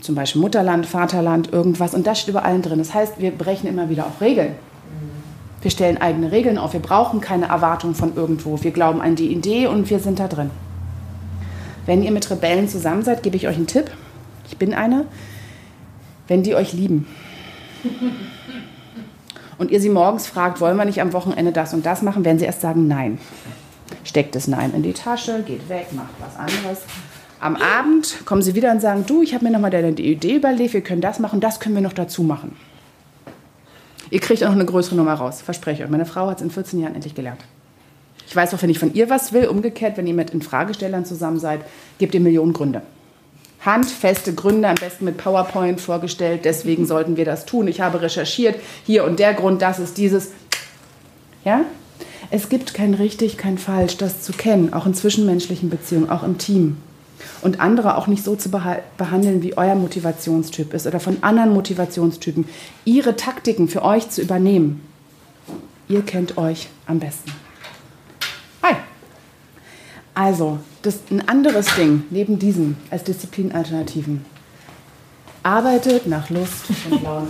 Zum Beispiel Mutterland, Vaterland, irgendwas. Und das steht über allen drin. Das heißt, wir brechen immer wieder auch Regeln. Wir stellen eigene Regeln auf. Wir brauchen keine Erwartung von irgendwo. Wir glauben an die Idee und wir sind da drin. Wenn ihr mit Rebellen zusammen seid, gebe ich euch einen Tipp. Ich bin eine. Wenn die euch lieben und ihr sie morgens fragt, wollen wir nicht am Wochenende das und das machen, werden sie erst sagen Nein. Steckt es Nein in die Tasche, geht weg, macht was anderes. Am Abend kommen sie wieder und sagen, du, ich habe mir nochmal deine Idee überlegt, wir können das machen, das können wir noch dazu machen. Ihr kriegt auch noch eine größere Nummer raus, verspreche euch. Meine Frau hat es in 14 Jahren endlich gelernt. Ich weiß auch, wenn ich von ihr was will, umgekehrt, wenn ihr mit Infragestellern zusammen seid, gebt ihr Millionen Gründe. Handfeste Gründe, am besten mit PowerPoint vorgestellt, deswegen sollten wir das tun. Ich habe recherchiert, hier und der Grund, das ist dieses. Ja? Es gibt kein richtig, kein falsch, das zu kennen, auch in zwischenmenschlichen Beziehungen, auch im Team. Und andere auch nicht so zu beha- behandeln, wie euer Motivationstyp ist oder von anderen Motivationstypen. Ihre Taktiken für euch zu übernehmen. Ihr kennt euch am besten. Hi. Also, das ist ein anderes Ding neben diesem als Disziplinalternativen. Arbeitet nach Lust und Laune.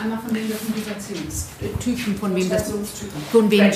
Einmal von den Motivationstypen, von wem das. Von wem?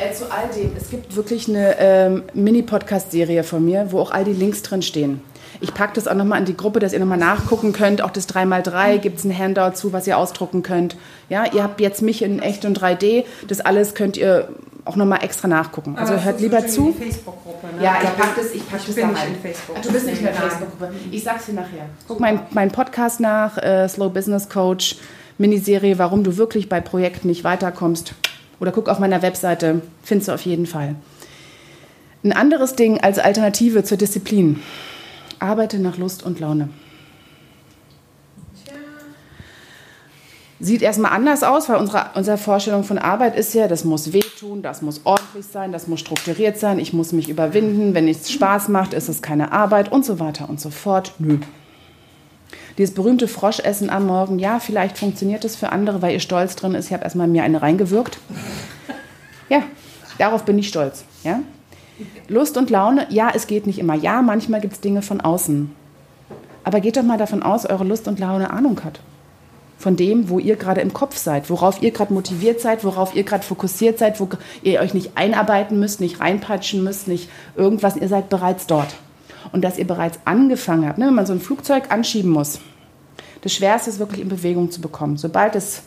Äh, zu all dem, es gibt wirklich eine ähm, Mini-Podcast-Serie von mir, wo auch all die Links drin stehen. Ich packe das auch nochmal in die Gruppe, dass ihr nochmal nachgucken könnt. Auch das 3x3 gibt es ein Handout zu, was ihr ausdrucken könnt. Ja, ihr habt jetzt mich in echt und 3D. Das alles könnt ihr auch nochmal extra nachgucken. Also Aber hört lieber zu. in die Facebook-Gruppe, ne? Ja, ich Da pack bin- das, ich pack ich das da rein. in Facebook. Ach, du bist nicht in der. Facebook-Gruppe. Ich sag's dir nachher. Guck meinen mein Podcast nach, äh, Slow Business Coach, Miniserie, warum du wirklich bei Projekten nicht weiterkommst. Oder guck auf meiner Webseite, findest du auf jeden Fall. Ein anderes Ding als Alternative zur Disziplin. Arbeite nach Lust und Laune. Sieht erstmal anders aus, weil unsere, unsere Vorstellung von Arbeit ist ja, das muss wehtun, das muss ordentlich sein, das muss strukturiert sein, ich muss mich überwinden, wenn es Spaß macht, ist es keine Arbeit und so weiter und so fort. Nö. Dieses berühmte Froschessen am Morgen, ja, vielleicht funktioniert es für andere, weil ihr stolz drin ist. Ich habe erstmal mir eine reingewirkt. Ja, darauf bin ich stolz. Ja? Lust und Laune, ja, es geht nicht immer. Ja, manchmal gibt es Dinge von außen. Aber geht doch mal davon aus, eure Lust und Laune Ahnung hat. Von dem, wo ihr gerade im Kopf seid, worauf ihr gerade motiviert seid, worauf ihr gerade fokussiert seid, wo ihr euch nicht einarbeiten müsst, nicht reinpeitschen müsst, nicht irgendwas, ihr seid bereits dort. Und dass ihr bereits angefangen habt, ne, wenn man so ein Flugzeug anschieben muss. Das Schwerste ist wirklich in Bewegung zu bekommen. Sobald es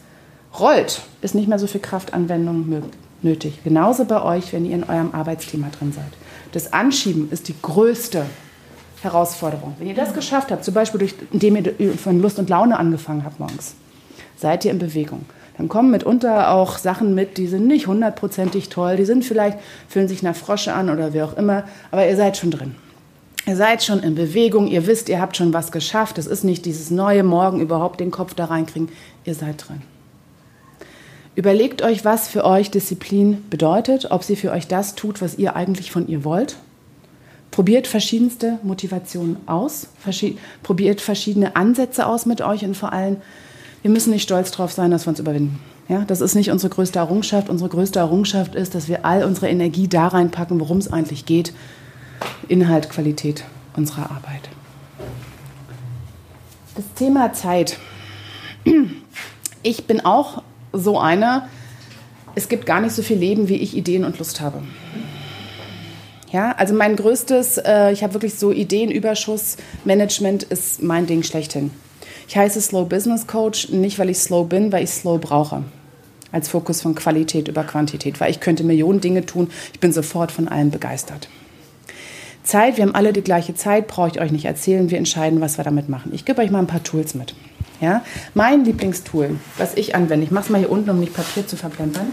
rollt, ist nicht mehr so viel Kraftanwendung nötig. Genauso bei euch, wenn ihr in eurem Arbeitsthema drin seid. Das Anschieben ist die größte Herausforderung. Wenn ihr das geschafft habt, zum Beispiel durch, indem ihr von Lust und Laune angefangen habt morgens, seid ihr in Bewegung. Dann kommen mitunter auch Sachen mit, die sind nicht hundertprozentig toll, die sind vielleicht, fühlen sich nach Frosche an oder wie auch immer, aber ihr seid schon drin. Ihr seid schon in Bewegung, ihr wisst, ihr habt schon was geschafft. Es ist nicht dieses neue Morgen überhaupt den Kopf da reinkriegen. Ihr seid drin. Überlegt euch, was für euch Disziplin bedeutet, ob sie für euch das tut, was ihr eigentlich von ihr wollt. Probiert verschiedenste Motivationen aus, verschi probiert verschiedene Ansätze aus mit euch und vor allem, wir müssen nicht stolz drauf sein, dass wir uns überwinden. Ja, das ist nicht unsere größte Errungenschaft. Unsere größte Errungenschaft ist, dass wir all unsere Energie da reinpacken, worum es eigentlich geht. Inhalt, Qualität unserer Arbeit. Das Thema Zeit. Ich bin auch so einer, es gibt gar nicht so viel Leben, wie ich Ideen und Lust habe. Ja, also mein größtes, äh, ich habe wirklich so Ideenüberschuss, Management ist mein Ding schlechthin. Ich heiße Slow Business Coach, nicht weil ich slow bin, weil ich slow brauche. Als Fokus von Qualität über Quantität, weil ich könnte Millionen Dinge tun, ich bin sofort von allem begeistert. Zeit, wir haben alle die gleiche Zeit, brauche ich euch nicht erzählen, wir entscheiden, was wir damit machen. Ich gebe euch mal ein paar Tools mit. Ja? Mein Lieblingstool, was ich anwende, ich mache es mal hier unten, um nicht Papier zu verplempern.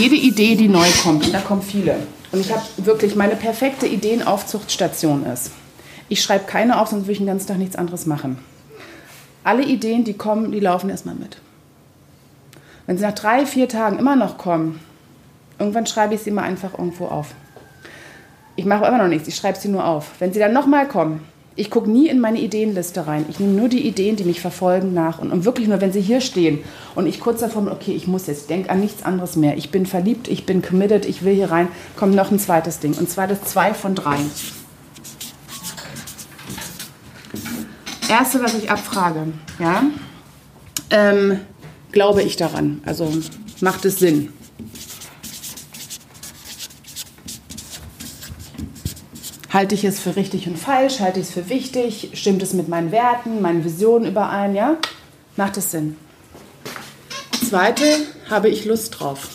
Jede Idee, die neu kommt, und da kommen viele. Und ich habe wirklich, meine perfekte Ideenaufzuchtstation ist, ich schreibe keine auf, sonst würde ich den ganzen Tag nichts anderes machen. Alle Ideen, die kommen, die laufen erstmal mit. Wenn sie nach drei, vier Tagen immer noch kommen, irgendwann schreibe ich sie mal einfach irgendwo auf. Ich mache immer noch nichts, ich schreibe sie nur auf. Wenn sie dann nochmal kommen, ich gucke nie in meine Ideenliste rein. Ich nehme nur die Ideen, die mich verfolgen, nach. Und, und wirklich nur, wenn sie hier stehen und ich kurz davor bin, okay, ich muss jetzt, ich denke an nichts anderes mehr. Ich bin verliebt, ich bin committed, ich will hier rein, kommt noch ein zweites Ding. Und zwar das zwei von drei. Erste, was ich abfrage, ja, ähm, glaube ich daran? Also macht es Sinn? Halte ich es für richtig und falsch? Halte ich es für wichtig? Stimmt es mit meinen Werten, meinen Visionen überein? Ja? Macht es Sinn? Zweite, habe ich Lust drauf?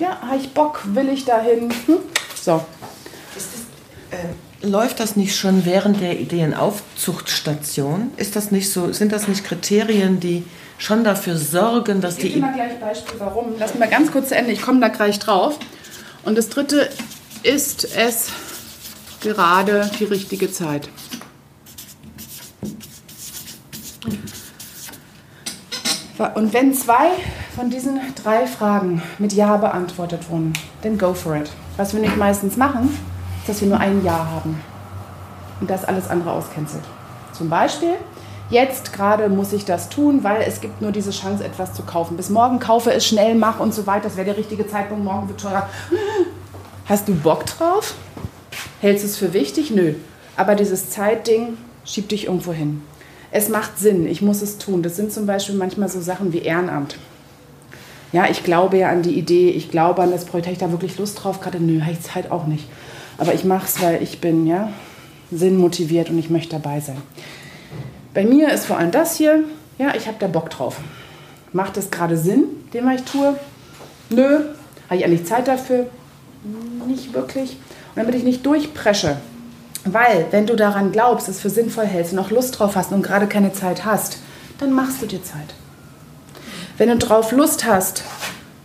Ja, habe ich Bock? Will ich dahin? Hm? So. Äh, läuft das nicht schon während der Ideenaufzuchtstation? Ist das nicht so, sind das nicht Kriterien, die schon dafür sorgen, dass Ich die gebe dir mal gleich Beispiel, warum. Lass mal ganz kurz zu Ende. Ich komme da gleich drauf. Und das dritte, ist es gerade die richtige Zeit? Und wenn zwei von diesen drei Fragen mit Ja beantwortet wurden, dann go for it. Was wir nicht meistens machen, ist, dass wir nur ein Ja haben und das alles andere auscancelt. Zum Beispiel, jetzt gerade muss ich das tun, weil es gibt nur diese Chance, etwas zu kaufen. Bis morgen kaufe es schnell, mach und so weiter. Das wäre der richtige Zeitpunkt, morgen wird teurer. Hast du Bock drauf? Hältst du es für wichtig? Nö. Aber dieses Zeitding schiebt dich irgendwo hin. Es macht Sinn, ich muss es tun. Das sind zum Beispiel manchmal so Sachen wie Ehrenamt. Ja, ich glaube ja an die Idee, ich glaube an das Projekt, habe ich da wirklich Lust drauf? Gerade nö, habe ich Zeit auch nicht. Aber ich mache es, weil ich bin ja sinnmotiviert und ich möchte dabei sein. Bei mir ist vor allem das hier, ja, ich habe da Bock drauf. Macht es gerade Sinn, den was ich tue? Nö. Habe ich eigentlich Zeit dafür? Nicht wirklich. Und damit ich nicht durchpresche, weil wenn du daran glaubst, es für sinnvoll hältst und auch Lust drauf hast und gerade keine Zeit hast, dann machst du dir Zeit. Wenn du drauf Lust hast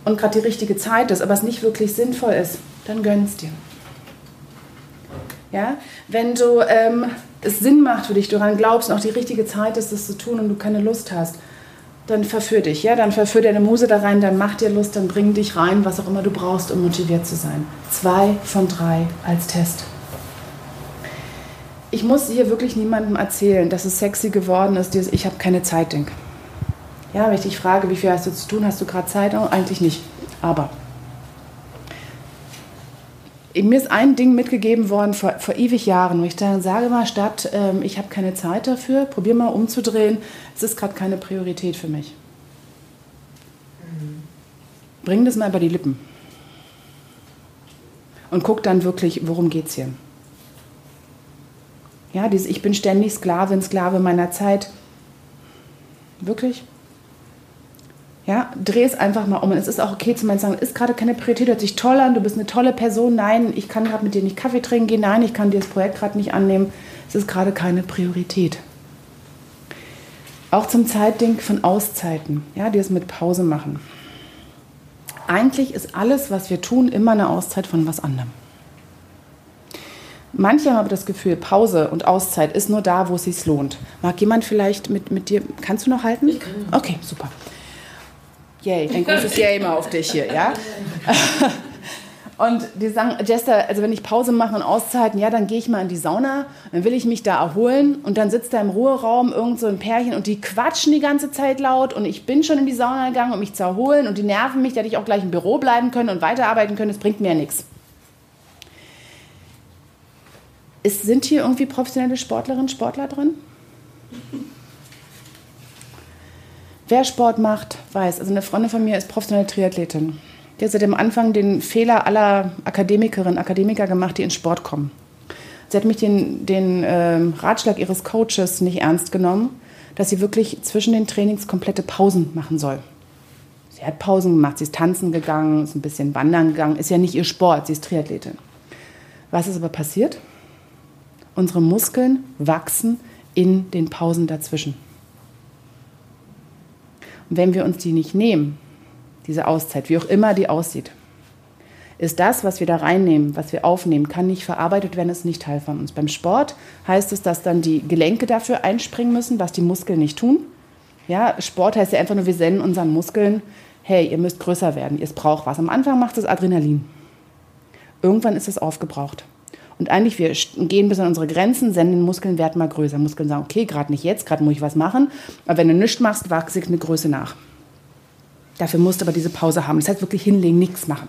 und gerade die richtige Zeit ist, aber es nicht wirklich sinnvoll ist, dann gönnst dir. Ja? Wenn du ähm, es Sinn macht für dich, du daran glaubst und auch die richtige Zeit ist, das zu tun und du keine Lust hast, dann verführ dich, ja, dann verführ deine Muse da rein, dann mach dir Lust, dann bring dich rein, was auch immer du brauchst, um motiviert zu sein. Zwei von drei als Test. Ich muss hier wirklich niemandem erzählen, dass es sexy geworden ist, dieses Ich habe keine Zeit, denk. Ja, wenn ich dich frage, wie viel hast du zu tun, hast du gerade Zeit? Oh, eigentlich nicht. Aber mir ist ein Ding mitgegeben worden vor, vor ewig Jahren, wo ich dann sage mal, statt ähm, ich habe keine Zeit dafür, probier mal umzudrehen, es ist gerade keine Priorität für mich. Bring das mal über die Lippen. Und guck dann wirklich, worum geht es hier. Ja, dieses Ich bin ständig Sklavin, Sklave meiner Zeit. Wirklich? Ja, dreh es einfach mal um. Und es ist auch okay zu meinen sagen, ist gerade keine Priorität, hört sich toll an, du bist eine tolle Person. Nein, ich kann gerade mit dir nicht Kaffee trinken gehen. Nein, ich kann dir das Projekt gerade nicht annehmen. Es ist gerade keine Priorität. Auch zum Zeitding von Auszeiten, ja, die es mit Pause machen. Eigentlich ist alles, was wir tun, immer eine Auszeit von was anderem. Manche haben aber das Gefühl, Pause und Auszeit ist nur da, wo es sich lohnt. Mag jemand vielleicht mit, mit dir, kannst du noch halten? Ich kann. Okay, super. Yay, ein großes Yay mal auf dich hier, ja? Und die sagen, Jester, also wenn ich Pause mache und Auszeiten, ja, dann gehe ich mal in die Sauna, dann will ich mich da erholen und dann sitzt da im Ruheraum irgend so ein Pärchen und die quatschen die ganze Zeit laut und ich bin schon in die Sauna gegangen, um mich zu erholen und die nerven mich, hätte ich auch gleich im Büro bleiben können und weiterarbeiten können, das bringt mir ja nichts. Ist, sind hier irgendwie professionelle Sportlerinnen, Sportler drin? Wer Sport macht, weiß. Also eine Freundin von mir ist professionelle Triathletin. Die hat seit dem Anfang den Fehler aller Akademikerinnen, Akademiker gemacht, die in Sport kommen. Sie hat mich den, den äh, Ratschlag ihres Coaches nicht ernst genommen, dass sie wirklich zwischen den Trainings komplette Pausen machen soll. Sie hat Pausen gemacht, sie ist tanzen gegangen, ist ein bisschen wandern gegangen, ist ja nicht ihr Sport, sie ist Triathletin. Was ist aber passiert? Unsere Muskeln wachsen in den Pausen dazwischen. Wenn wir uns die nicht nehmen, diese Auszeit, wie auch immer die aussieht, ist das, was wir da reinnehmen, was wir aufnehmen, kann nicht verarbeitet werden, ist nicht Teil von uns. Beim Sport heißt es, dass dann die Gelenke dafür einspringen müssen, was die Muskeln nicht tun. Ja, Sport heißt ja einfach nur, wir senden unseren Muskeln, hey, ihr müsst größer werden, ihr braucht was. Am Anfang macht es Adrenalin. Irgendwann ist es aufgebraucht. Und eigentlich, wir gehen bis an unsere Grenzen, senden den Muskeln mal größer. Muskeln sagen, okay, gerade nicht jetzt, gerade muss ich was machen. Aber wenn du nichts machst, wächst sich eine Größe nach. Dafür musst du aber diese Pause haben. Das heißt wirklich hinlegen, nichts machen.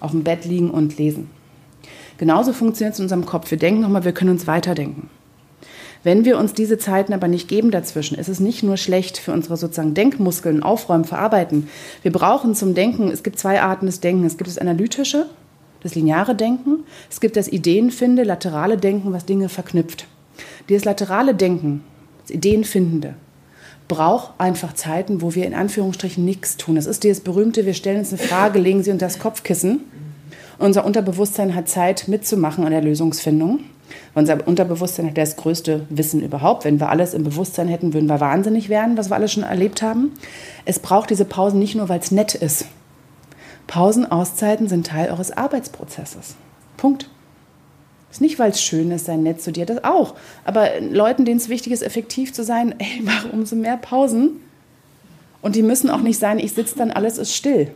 Auf dem Bett liegen und lesen. Genauso funktioniert es in unserem Kopf. Wir denken nochmal, wir können uns weiterdenken. Wenn wir uns diese Zeiten aber nicht geben dazwischen, ist es nicht nur schlecht für unsere sozusagen Denkmuskeln, Aufräumen, Verarbeiten. Wir brauchen zum Denken, es gibt zwei Arten des Denkens. Es gibt das analytische das lineare Denken. Es gibt das Ideenfinde, laterale Denken, was Dinge verknüpft. Dieses laterale Denken, das Ideenfindende, braucht einfach Zeiten, wo wir in Anführungsstrichen nichts tun. Das ist dieses berühmte, wir stellen uns eine Frage, legen sie unter das Kopfkissen. Unser Unterbewusstsein hat Zeit mitzumachen an der Lösungsfindung. Unser Unterbewusstsein hat das größte Wissen überhaupt. Wenn wir alles im Bewusstsein hätten, würden wir wahnsinnig werden, was wir alles schon erlebt haben. Es braucht diese Pausen nicht nur, weil es nett ist, Pausen, Auszeiten sind Teil eures Arbeitsprozesses. Punkt. Ist nicht, weil es schön ist, sein nett zu dir, das auch. Aber Leuten, denen es wichtig ist, effektiv zu sein, ey, mach umso mehr Pausen. Und die müssen auch nicht sein, ich sitze dann, alles ist still.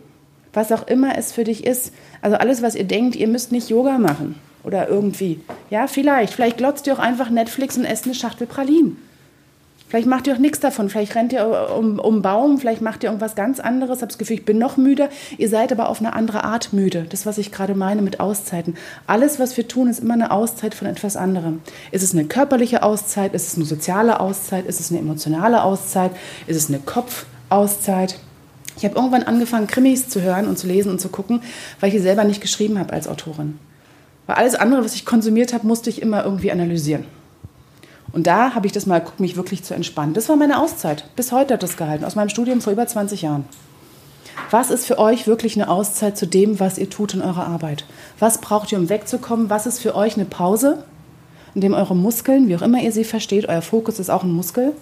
Was auch immer es für dich ist. Also alles, was ihr denkt, ihr müsst nicht Yoga machen. Oder irgendwie. Ja, vielleicht. Vielleicht glotzt ihr auch einfach Netflix und esst eine Schachtel Pralinen. Vielleicht macht ihr auch nichts davon. Vielleicht rennt ihr um, um einen Baum, vielleicht macht ihr irgendwas ganz anderes. Habt das Gefühl, ich bin noch müde. Ihr seid aber auf eine andere Art müde. Das, was ich gerade meine mit Auszeiten. Alles, was wir tun, ist immer eine Auszeit von etwas anderem. Ist es eine körperliche Auszeit? Ist es eine soziale Auszeit? Ist es eine emotionale Auszeit? Ist es eine Kopfauszeit? Ich habe irgendwann angefangen, Krimis zu hören und zu lesen und zu gucken, weil ich selber nicht geschrieben habe als Autorin. Weil alles andere, was ich konsumiert habe, musste ich immer irgendwie analysieren. Und da habe ich das mal geguckt, mich wirklich zu entspannen. Das war meine Auszeit. Bis heute hat das gehalten, aus meinem Studium vor über 20 Jahren. Was ist für euch wirklich eine Auszeit zu dem, was ihr tut in eurer Arbeit? Was braucht ihr, um wegzukommen? Was ist für euch eine Pause, in dem eure Muskeln, wie auch immer ihr sie versteht, euer Fokus ist auch ein Muskel,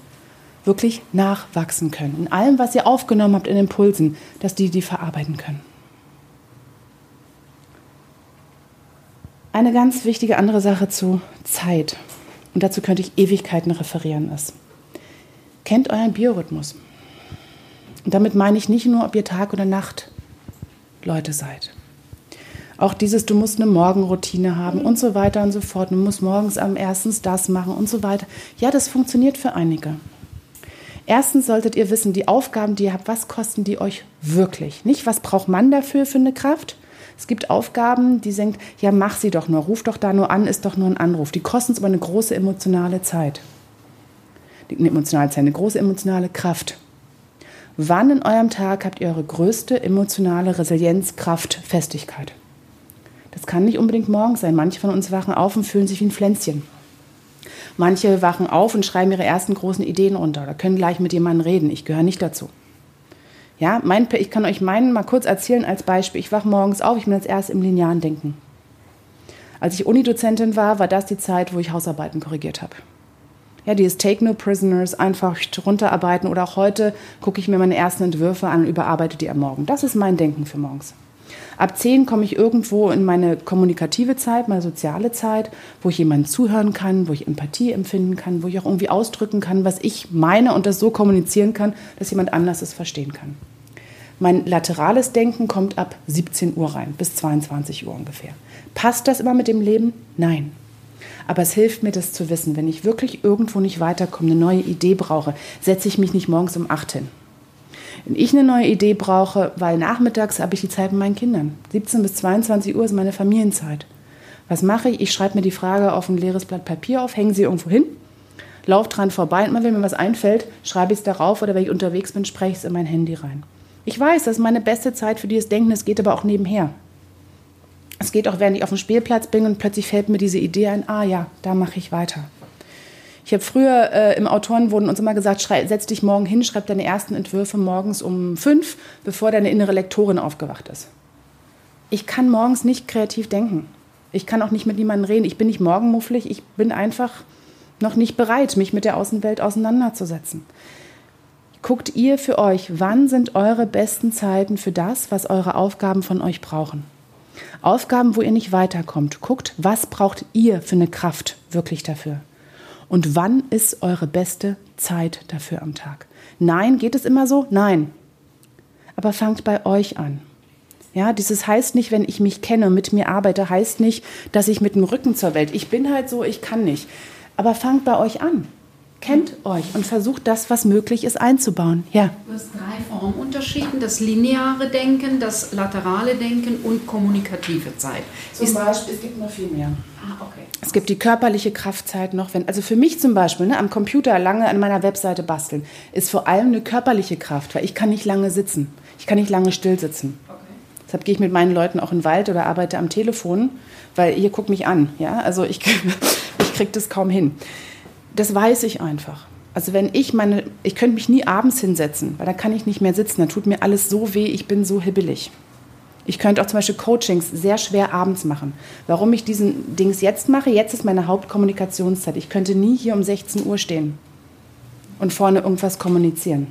wirklich nachwachsen können. In allem, was ihr aufgenommen habt in Impulsen, dass die die verarbeiten können. Eine ganz wichtige andere Sache zu Zeit, und dazu könnte ich Ewigkeiten referieren, ist, kennt euren Biorhythmus. Und damit meine ich nicht nur, ob ihr Tag oder Nacht Leute seid. Auch dieses, du musst eine Morgenroutine haben und so weiter und so fort. Du musst morgens am erstens das machen und so weiter. Ja, das funktioniert für einige. Erstens solltet ihr wissen, die Aufgaben, die ihr habt, was kosten die euch wirklich? Nicht, was braucht man dafür für eine Kraft? Es gibt Aufgaben, die denkt, ja, mach sie doch nur, ruf doch da nur an, ist doch nur ein Anruf. Die kosten uns aber eine große emotionale Zeit. Eine emotionale Zeit, eine große emotionale Kraft. Wann in eurem Tag habt ihr eure größte emotionale Resilienz, Kraft, Festigkeit? Das kann nicht unbedingt morgens sein. Manche von uns wachen auf und fühlen sich wie ein Pflänzchen. Manche wachen auf und schreiben ihre ersten großen Ideen runter oder können gleich mit jemandem reden. Ich gehöre nicht dazu. Ja, mein, ich kann euch meinen mal kurz erzählen als Beispiel. Ich wache morgens auf, ich bin als erst im linearen Denken. Als ich Unidozentin war, war das die Zeit, wo ich Hausarbeiten korrigiert habe. Ja, dieses Take No Prisoners, einfach runterarbeiten oder auch heute gucke ich mir meine ersten Entwürfe an und überarbeite die am Morgen. Das ist mein Denken für morgens. Ab 10 komme ich irgendwo in meine kommunikative Zeit, meine soziale Zeit, wo ich jemandem zuhören kann, wo ich Empathie empfinden kann, wo ich auch irgendwie ausdrücken kann, was ich meine und das so kommunizieren kann, dass jemand anders es verstehen kann. Mein laterales Denken kommt ab 17 Uhr rein, bis 22 Uhr ungefähr. Passt das immer mit dem Leben? Nein. Aber es hilft mir, das zu wissen. Wenn ich wirklich irgendwo nicht weiterkomme, eine neue Idee brauche, setze ich mich nicht morgens um 8 hin. Wenn ich eine neue Idee brauche, weil nachmittags habe ich die Zeit mit meinen Kindern. 17 bis 22 Uhr ist meine Familienzeit. Was mache ich? Ich schreibe mir die Frage auf ein leeres Blatt Papier auf, hänge sie irgendwo hin, laufe dran vorbei und immer wenn mir was einfällt, schreibe ich es darauf oder wenn ich unterwegs bin, spreche ich es in mein Handy rein. Ich weiß, das ist meine beste Zeit für dieses Denken, es geht aber auch nebenher. Es geht auch, während ich auf dem Spielplatz bin und plötzlich fällt mir diese Idee ein, ah ja, da mache ich weiter. Ich habe früher äh, im Autorenwohnen uns immer gesagt, schrei, setz dich morgen hin, schreib deine ersten Entwürfe morgens um fünf, bevor deine innere Lektorin aufgewacht ist. Ich kann morgens nicht kreativ denken. Ich kann auch nicht mit niemandem reden. Ich bin nicht morgenmufflig. Ich bin einfach noch nicht bereit, mich mit der Außenwelt auseinanderzusetzen. Guckt ihr für euch, wann sind eure besten Zeiten für das, was eure Aufgaben von euch brauchen? Aufgaben, wo ihr nicht weiterkommt. Guckt, was braucht ihr für eine Kraft wirklich dafür? Und wann ist eure beste Zeit dafür am Tag? Nein, geht es immer so? Nein. Aber fangt bei euch an. Ja, dieses heißt nicht, wenn ich mich kenne und mit mir arbeite, heißt nicht, dass ich mit dem Rücken zur Welt. Ich bin halt so, ich kann nicht. Aber fangt bei euch an kennt euch und versucht das, was möglich ist, einzubauen. Ja. Du hast drei Formen unterschieden: das lineare Denken, das laterale Denken und kommunikative Zeit. Zum ist Beispiel, es gibt noch viel mehr. Ah, okay. Es gibt die körperliche Kraftzeit noch, wenn, also für mich zum Beispiel, ne, am Computer lange an meiner Webseite basteln, ist vor allem eine körperliche Kraft, weil ich kann nicht lange sitzen. Ich kann nicht lange still sitzen. Okay. Deshalb gehe ich mit meinen Leuten auch in den Wald oder arbeite am Telefon, weil ihr guckt mich an. Ja? Also ich, ich kriege das kaum hin das weiß ich einfach. Also wenn ich meine, ich könnte mich nie abends hinsetzen, weil da kann ich nicht mehr sitzen, dann tut mir alles so weh, ich bin so hibbelig. Ich könnte auch zum Beispiel Coachings sehr schwer abends machen. Warum ich diesen Dings jetzt mache, jetzt ist meine Hauptkommunikationszeit. Ich könnte nie hier um 16 Uhr stehen und vorne irgendwas kommunizieren.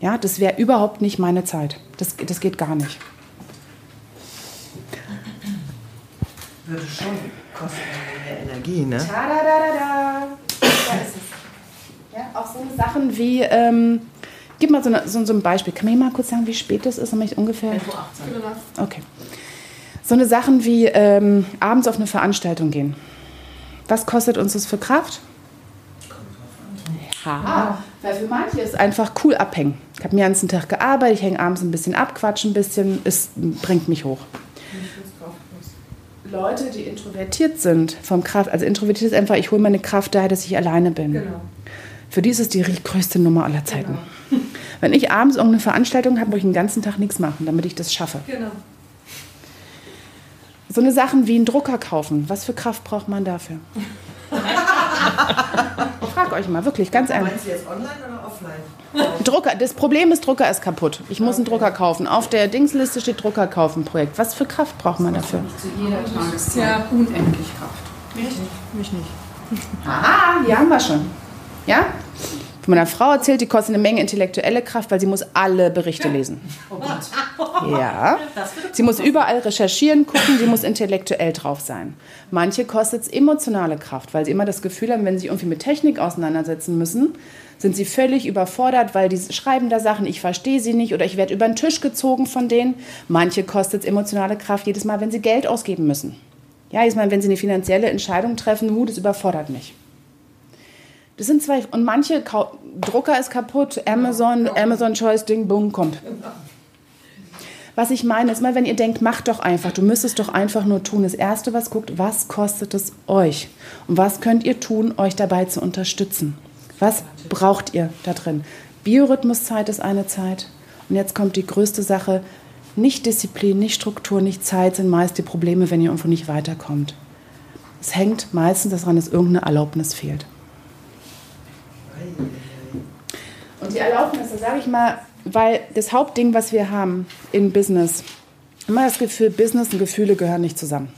Ja, das wäre überhaupt nicht meine Zeit. Das, das geht gar nicht. Würde schon kosten mehr Energie, ne? Ta -da -da -da da ist es. Ja, auch so Sachen wie, ähm, gib mal so, eine, so, so, ein Beispiel. Kann mir mal kurz sagen, wie spät es ist, damit ich ungefähr... 11.18 Uhr. Okay. So eine Sachen wie ähm, abends auf eine Veranstaltung gehen. Was kostet uns das für Kraft? Haha. Weil für manche ist einfach cool abhängen. Ich habe den ganzen Tag gearbeitet, ich hänge abends ein bisschen ab, quatsche ein bisschen, es bringt mich hoch. Leute, die introvertiert sind vom Kraft, also introvertiert ist einfach, ich hole meine Kraft daher, dass ich alleine bin. Genau. Für die ist es die größte Nummer aller Zeiten. Wenn ich abends irgendeine Veranstaltung habe, muss ich den ganzen Tag nichts machen, damit ich das schaffe. Genau. So eine Sachen wie einen Drucker kaufen, was für Kraft braucht man dafür? ich frage euch mal, wirklich, ganz ehrlich. Meinst du jetzt online oder offline? Drucker, das Problem ist, Drucker ist kaputt. Ich muss einen Drucker kaufen. Auf der Dingsliste steht Drucker kaufen Projekt. Was für Kraft braucht man dafür? Zu jeder Tageszeit ja. unendlich Kraft. Mich nicht. Aha, die haben wir schon. Ja? Von meiner Frau erzählt, die kostet eine Menge intellektuelle Kraft, weil sie muss alle Berichte lesen. Ja. Sie muss überall recherchieren, gucken, sie muss intellektuell drauf sein. Manche kostet es emotionale Kraft, weil sie immer das Gefühl haben, wenn sie irgendwie mit Technik auseinandersetzen müssen, sind sie völlig überfordert, weil die schreiben da Sachen, ich verstehe sie nicht oder ich werde über den Tisch gezogen von denen. Manche kostet es emotionale Kraft jedes Mal, wenn sie Geld ausgeben müssen. Ja, jedes Mal, wenn sie eine finanzielle Entscheidung treffen, huh, das überfordert mich. Das sind zwei, und manche, Kau Drucker ist kaputt, Amazon, Amazon Choice Ding, boom, kommt. Was ich meine, ist mal, wenn ihr denkt, macht doch einfach, du müsstest doch einfach nur tun. Das Erste, was guckt, was kostet es euch? Und was könnt ihr tun, euch dabei zu unterstützen? Was braucht ihr da drin? Biorhythmuszeit ist eine Zeit. Und jetzt kommt die größte Sache. Nicht Disziplin, nicht Struktur, nicht Zeit sind meist die Probleme, wenn ihr irgendwo nicht weiterkommt. Es hängt meistens daran, dass irgendeine Erlaubnis fehlt. Und die Erlaubnis, da sage ich mal, weil das Hauptding, was wir haben in Business, immer das Gefühl, Business und Gefühle gehören nicht zusammen.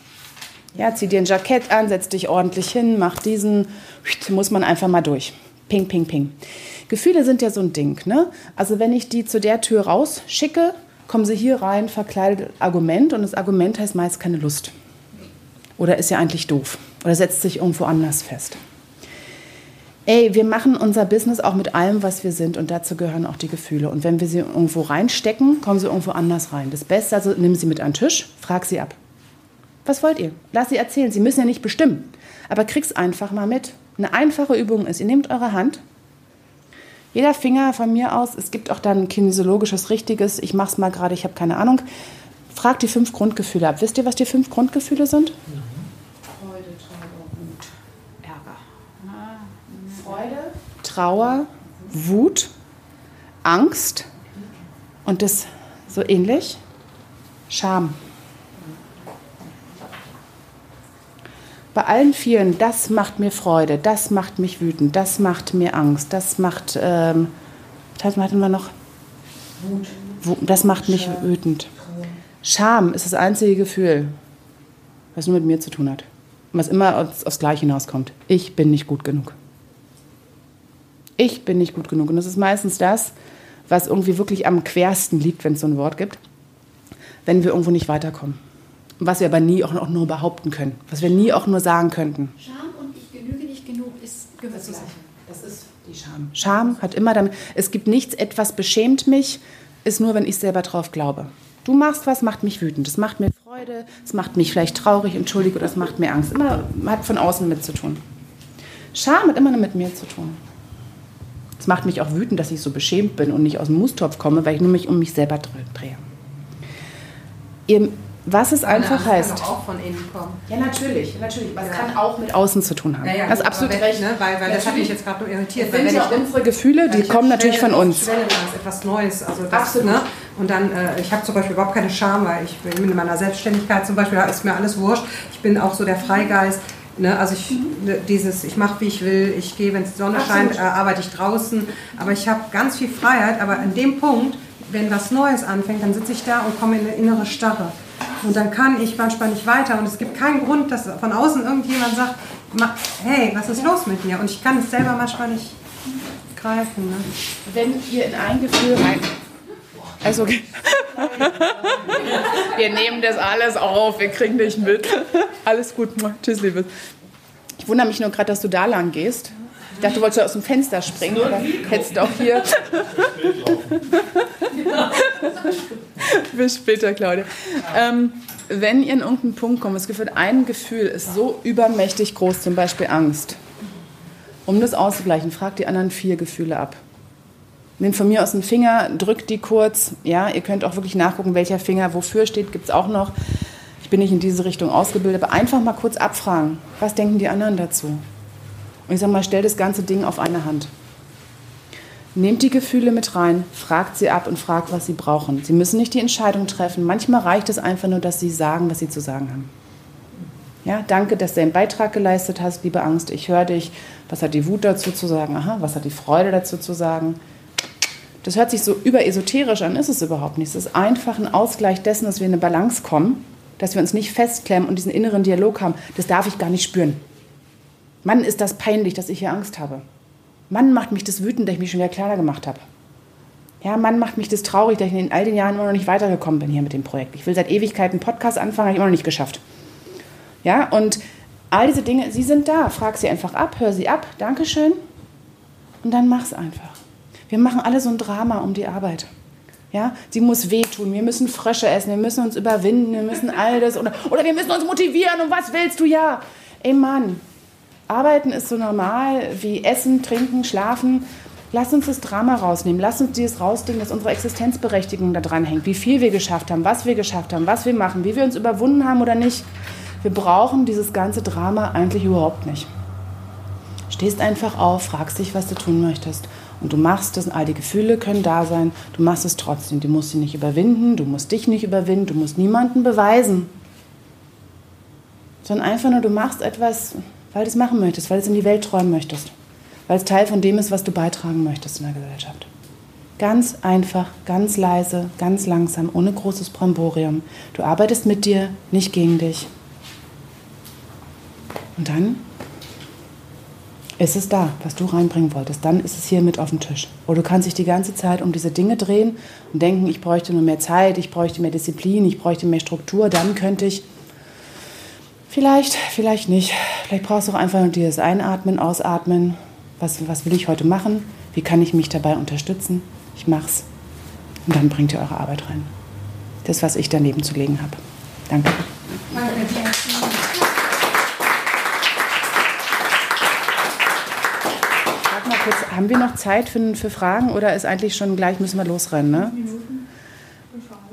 Ja, zieh dir ein Jackett an, setz dich ordentlich hin, mach diesen, muss man einfach mal durch. Ping, ping, ping. Gefühle sind ja so ein Ding, ne? Also wenn ich die zu der Tür rausschicke, kommen sie hier rein, verkleidet Argument und das Argument heißt meist keine Lust. Oder ist ja eigentlich doof. Oder setzt sich irgendwo anders fest ey, wir machen unser Business auch mit allem, was wir sind und dazu gehören auch die Gefühle. Und wenn wir sie irgendwo reinstecken, kommen sie irgendwo anders rein. Das Beste, also nimm sie mit an den Tisch, frag sie ab. Was wollt ihr? Lass sie erzählen. Sie müssen ja nicht bestimmen. Aber krieg's einfach mal mit. Eine einfache Übung ist, ihr nehmt eure Hand, jeder Finger von mir aus, es gibt auch dann kinesiologisches Richtiges, ich mach's mal gerade, ich habe keine Ahnung. Fragt die fünf Grundgefühle ab. Wisst ihr, was die fünf Grundgefühle sind? Freude, Trauer, Wut, Ärger. Freude, Trauer, Wut, Angst und das so ähnlich, Scham. Bei allen vielen, das macht mir Freude, das macht mich wütend, das macht mir Angst, das macht, ähm, was hatten wir noch? Wut. Das macht mich wütend. Scham ist das einzige Gefühl, was nur mit mir zu tun hat. Und was immer aufs, aufs Gleiche hinauskommt. Ich bin nicht gut genug. Ich bin nicht gut genug. Und das ist meistens das, was irgendwie wirklich am quersten liegt, wenn es so ein Wort gibt, wenn wir irgendwo nicht weiterkommen. Was wir aber nie auch nur behaupten können. Was wir nie auch nur sagen könnten. Scham und ich genüge nicht genug ist gehört zusammen. Das ist die Scham. Scham hat immer damit, es gibt nichts, etwas beschämt mich, ist nur, wenn ich selber drauf glaube. Du machst was, macht mich wütend. Das macht mir Freude, es macht mich vielleicht traurig, entschuldige, oder es macht mir Angst. Immer hat von außen mit zu tun. Scham hat immer nur mit mir zu tun. Es macht mich auch wütend, dass ich so beschämt bin und nicht aus dem Mustopf komme, weil ich nur mich um mich selber drehe. Ihr, was es einfach Kann heißt. doch auch von innen kommen. Ja, natürlich, natürlich. Aber es Ja. kann auch mit außen zu tun haben. Ja, ja, das ist absolut recht. Ne, weil, weil das hat mich jetzt gerade nur irritiert. Das weil sind wenn ja ich- unsere Gefühle, die kommen natürlich von uns. Schwelle, das ist etwas Neues. Also das, Absolut. Ne? Und dann, äh, ich habe zum Beispiel überhaupt keine Scham, weil ich bin in meiner Selbstständigkeit zum Beispiel, da ist mir alles wurscht. Ich bin auch so der Freigeist. Ne, also ich, ne, dieses, ich mache wie ich will, ich gehe, wenn die Sonne scheint, äh, arbeite ich draußen. Aber ich habe ganz viel Freiheit. Aber an dem Punkt, wenn was Neues anfängt, dann sitze ich da und komme in eine innere Starre. Und dann kann ich manchmal nicht weiter. Und es gibt keinen Grund, dass von außen irgendjemand sagt, "Ma- hey, was ist los mit dir? Und ich kann es selber manchmal nicht greifen. Ne? Wenn ihr in ein Gefühl rein. Also, okay. wir nehmen das alles auf, wir kriegen dich mit. Alles gut. Tschüss, Liebes. Ich wundere mich nur gerade, dass du da lang gehst. Ich dachte, du wolltest aus dem Fenster springen, oder hättest auch hier. Bis später, Claudia. Ähm, wenn ihr in irgendeinen Punkt kommt, es gibt ein Gefühl ist so übermächtig groß, zum Beispiel Angst. Um das auszugleichen, fragt die anderen vier Gefühle ab. Nimm von mir aus den Finger, drückt die kurz. Ja, ihr könnt auch wirklich nachgucken, welcher Finger wofür steht, gibt es auch noch. Ich bin nicht in diese Richtung ausgebildet, aber einfach mal kurz abfragen. Was denken die anderen dazu? Und ich sage mal, stell das ganze Ding auf eine Hand. Nehmt die Gefühle mit rein, fragt sie ab und fragt, was sie brauchen. Sie müssen nicht die Entscheidung treffen. Manchmal reicht es einfach nur, dass sie sagen, was sie zu sagen haben. Ja, danke, dass du einen Beitrag geleistet hast, liebe Angst. Ich höre dich. Was hat die Wut dazu zu sagen? Aha, was hat die Freude dazu zu sagen? Das hört sich so überesoterisch an, ist es überhaupt nicht. Es ist einfach ein Ausgleich dessen, dass wir in eine Balance kommen, dass wir uns nicht festklemmen und diesen inneren Dialog haben. Das darf ich gar nicht spüren. Mann, ist das peinlich, dass ich hier Angst habe. Mann, macht mich das wütend, dass ich mich schon wieder klarer gemacht habe. Ja, Mann, macht mich das traurig, dass ich in all den Jahren immer noch nicht weitergekommen bin hier mit dem Projekt. Ich will seit Ewigkeiten einen Podcast anfangen, habe ich immer noch nicht geschafft. Ja, und all diese Dinge, sie sind da. Frag sie einfach ab, hör sie ab, Dankeschön. Und dann mach's einfach. Wir machen alle so ein Drama um die Arbeit. Ja, sie muss wehtun, wir müssen Frösche essen, wir müssen uns überwinden, wir müssen all das oder, oder wir müssen uns motivieren und was willst du ja? Ey Mann, Arbeiten ist so normal wie Essen, Trinken, Schlafen. Lass uns das Drama rausnehmen. Lass uns dieses rausdingen, dass unsere Existenzberechtigung da dran hängt. Wie viel wir geschafft haben, was wir geschafft haben, was wir machen, wie wir uns überwunden haben oder nicht. Wir brauchen dieses ganze Drama eigentlich überhaupt nicht. Stehst einfach auf, fragst dich, was du tun möchtest. Und du machst es, all die Gefühle können da sein. Du machst es trotzdem. Du musst sie nicht überwinden, du musst dich nicht überwinden, du musst niemanden beweisen. Sondern einfach nur, du machst etwas, weil du es machen möchtest, weil du es in die Welt träumen möchtest. Weil es Teil von dem ist, was du beitragen möchtest in der Gesellschaft. Ganz einfach, ganz leise, ganz langsam, ohne großes Bramborium. Du arbeitest mit dir, nicht gegen dich. Und dann ist es da, was du reinbringen wolltest. Dann ist es hier mit auf dem Tisch. Oder du kannst dich die ganze Zeit um diese Dinge drehen und denken, ich bräuchte nur mehr Zeit, ich bräuchte mehr Disziplin, ich bräuchte mehr Struktur, dann könnte ich. Vielleicht, vielleicht nicht. Vielleicht brauchst du auch einfach nur dieses Einatmen, Ausatmen. Was, was will ich heute machen? Wie kann ich mich dabei unterstützen? Ich mach's. Und dann bringt ihr eure Arbeit rein. Das, was ich daneben zu legen habe. Danke. Sag mal kurz, haben wir noch Zeit für, für Fragen oder ist eigentlich schon gleich, müssen wir losrennen? Ne?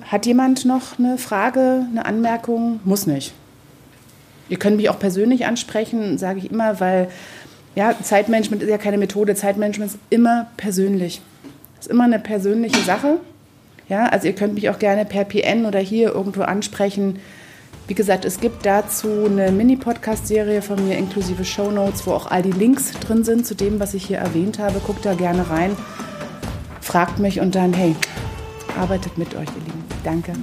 Hat jemand noch eine Frage, eine Anmerkung? Muss nicht. Ihr könnt mich auch persönlich ansprechen, sage ich immer, weil ja, Zeitmanagement ist ja keine Methode. Zeitmanagement ist immer persönlich. Ist immer eine persönliche Sache. Ja, also ihr könnt mich auch gerne per PN oder hier irgendwo ansprechen. Wie gesagt, es gibt dazu eine Mini-Podcast-Serie von mir inklusive Shownotes, wo auch all die Links drin sind zu dem, was ich hier erwähnt habe. Guckt da gerne rein, fragt mich und dann, hey, arbeitet mit euch, ihr Lieben. Danke.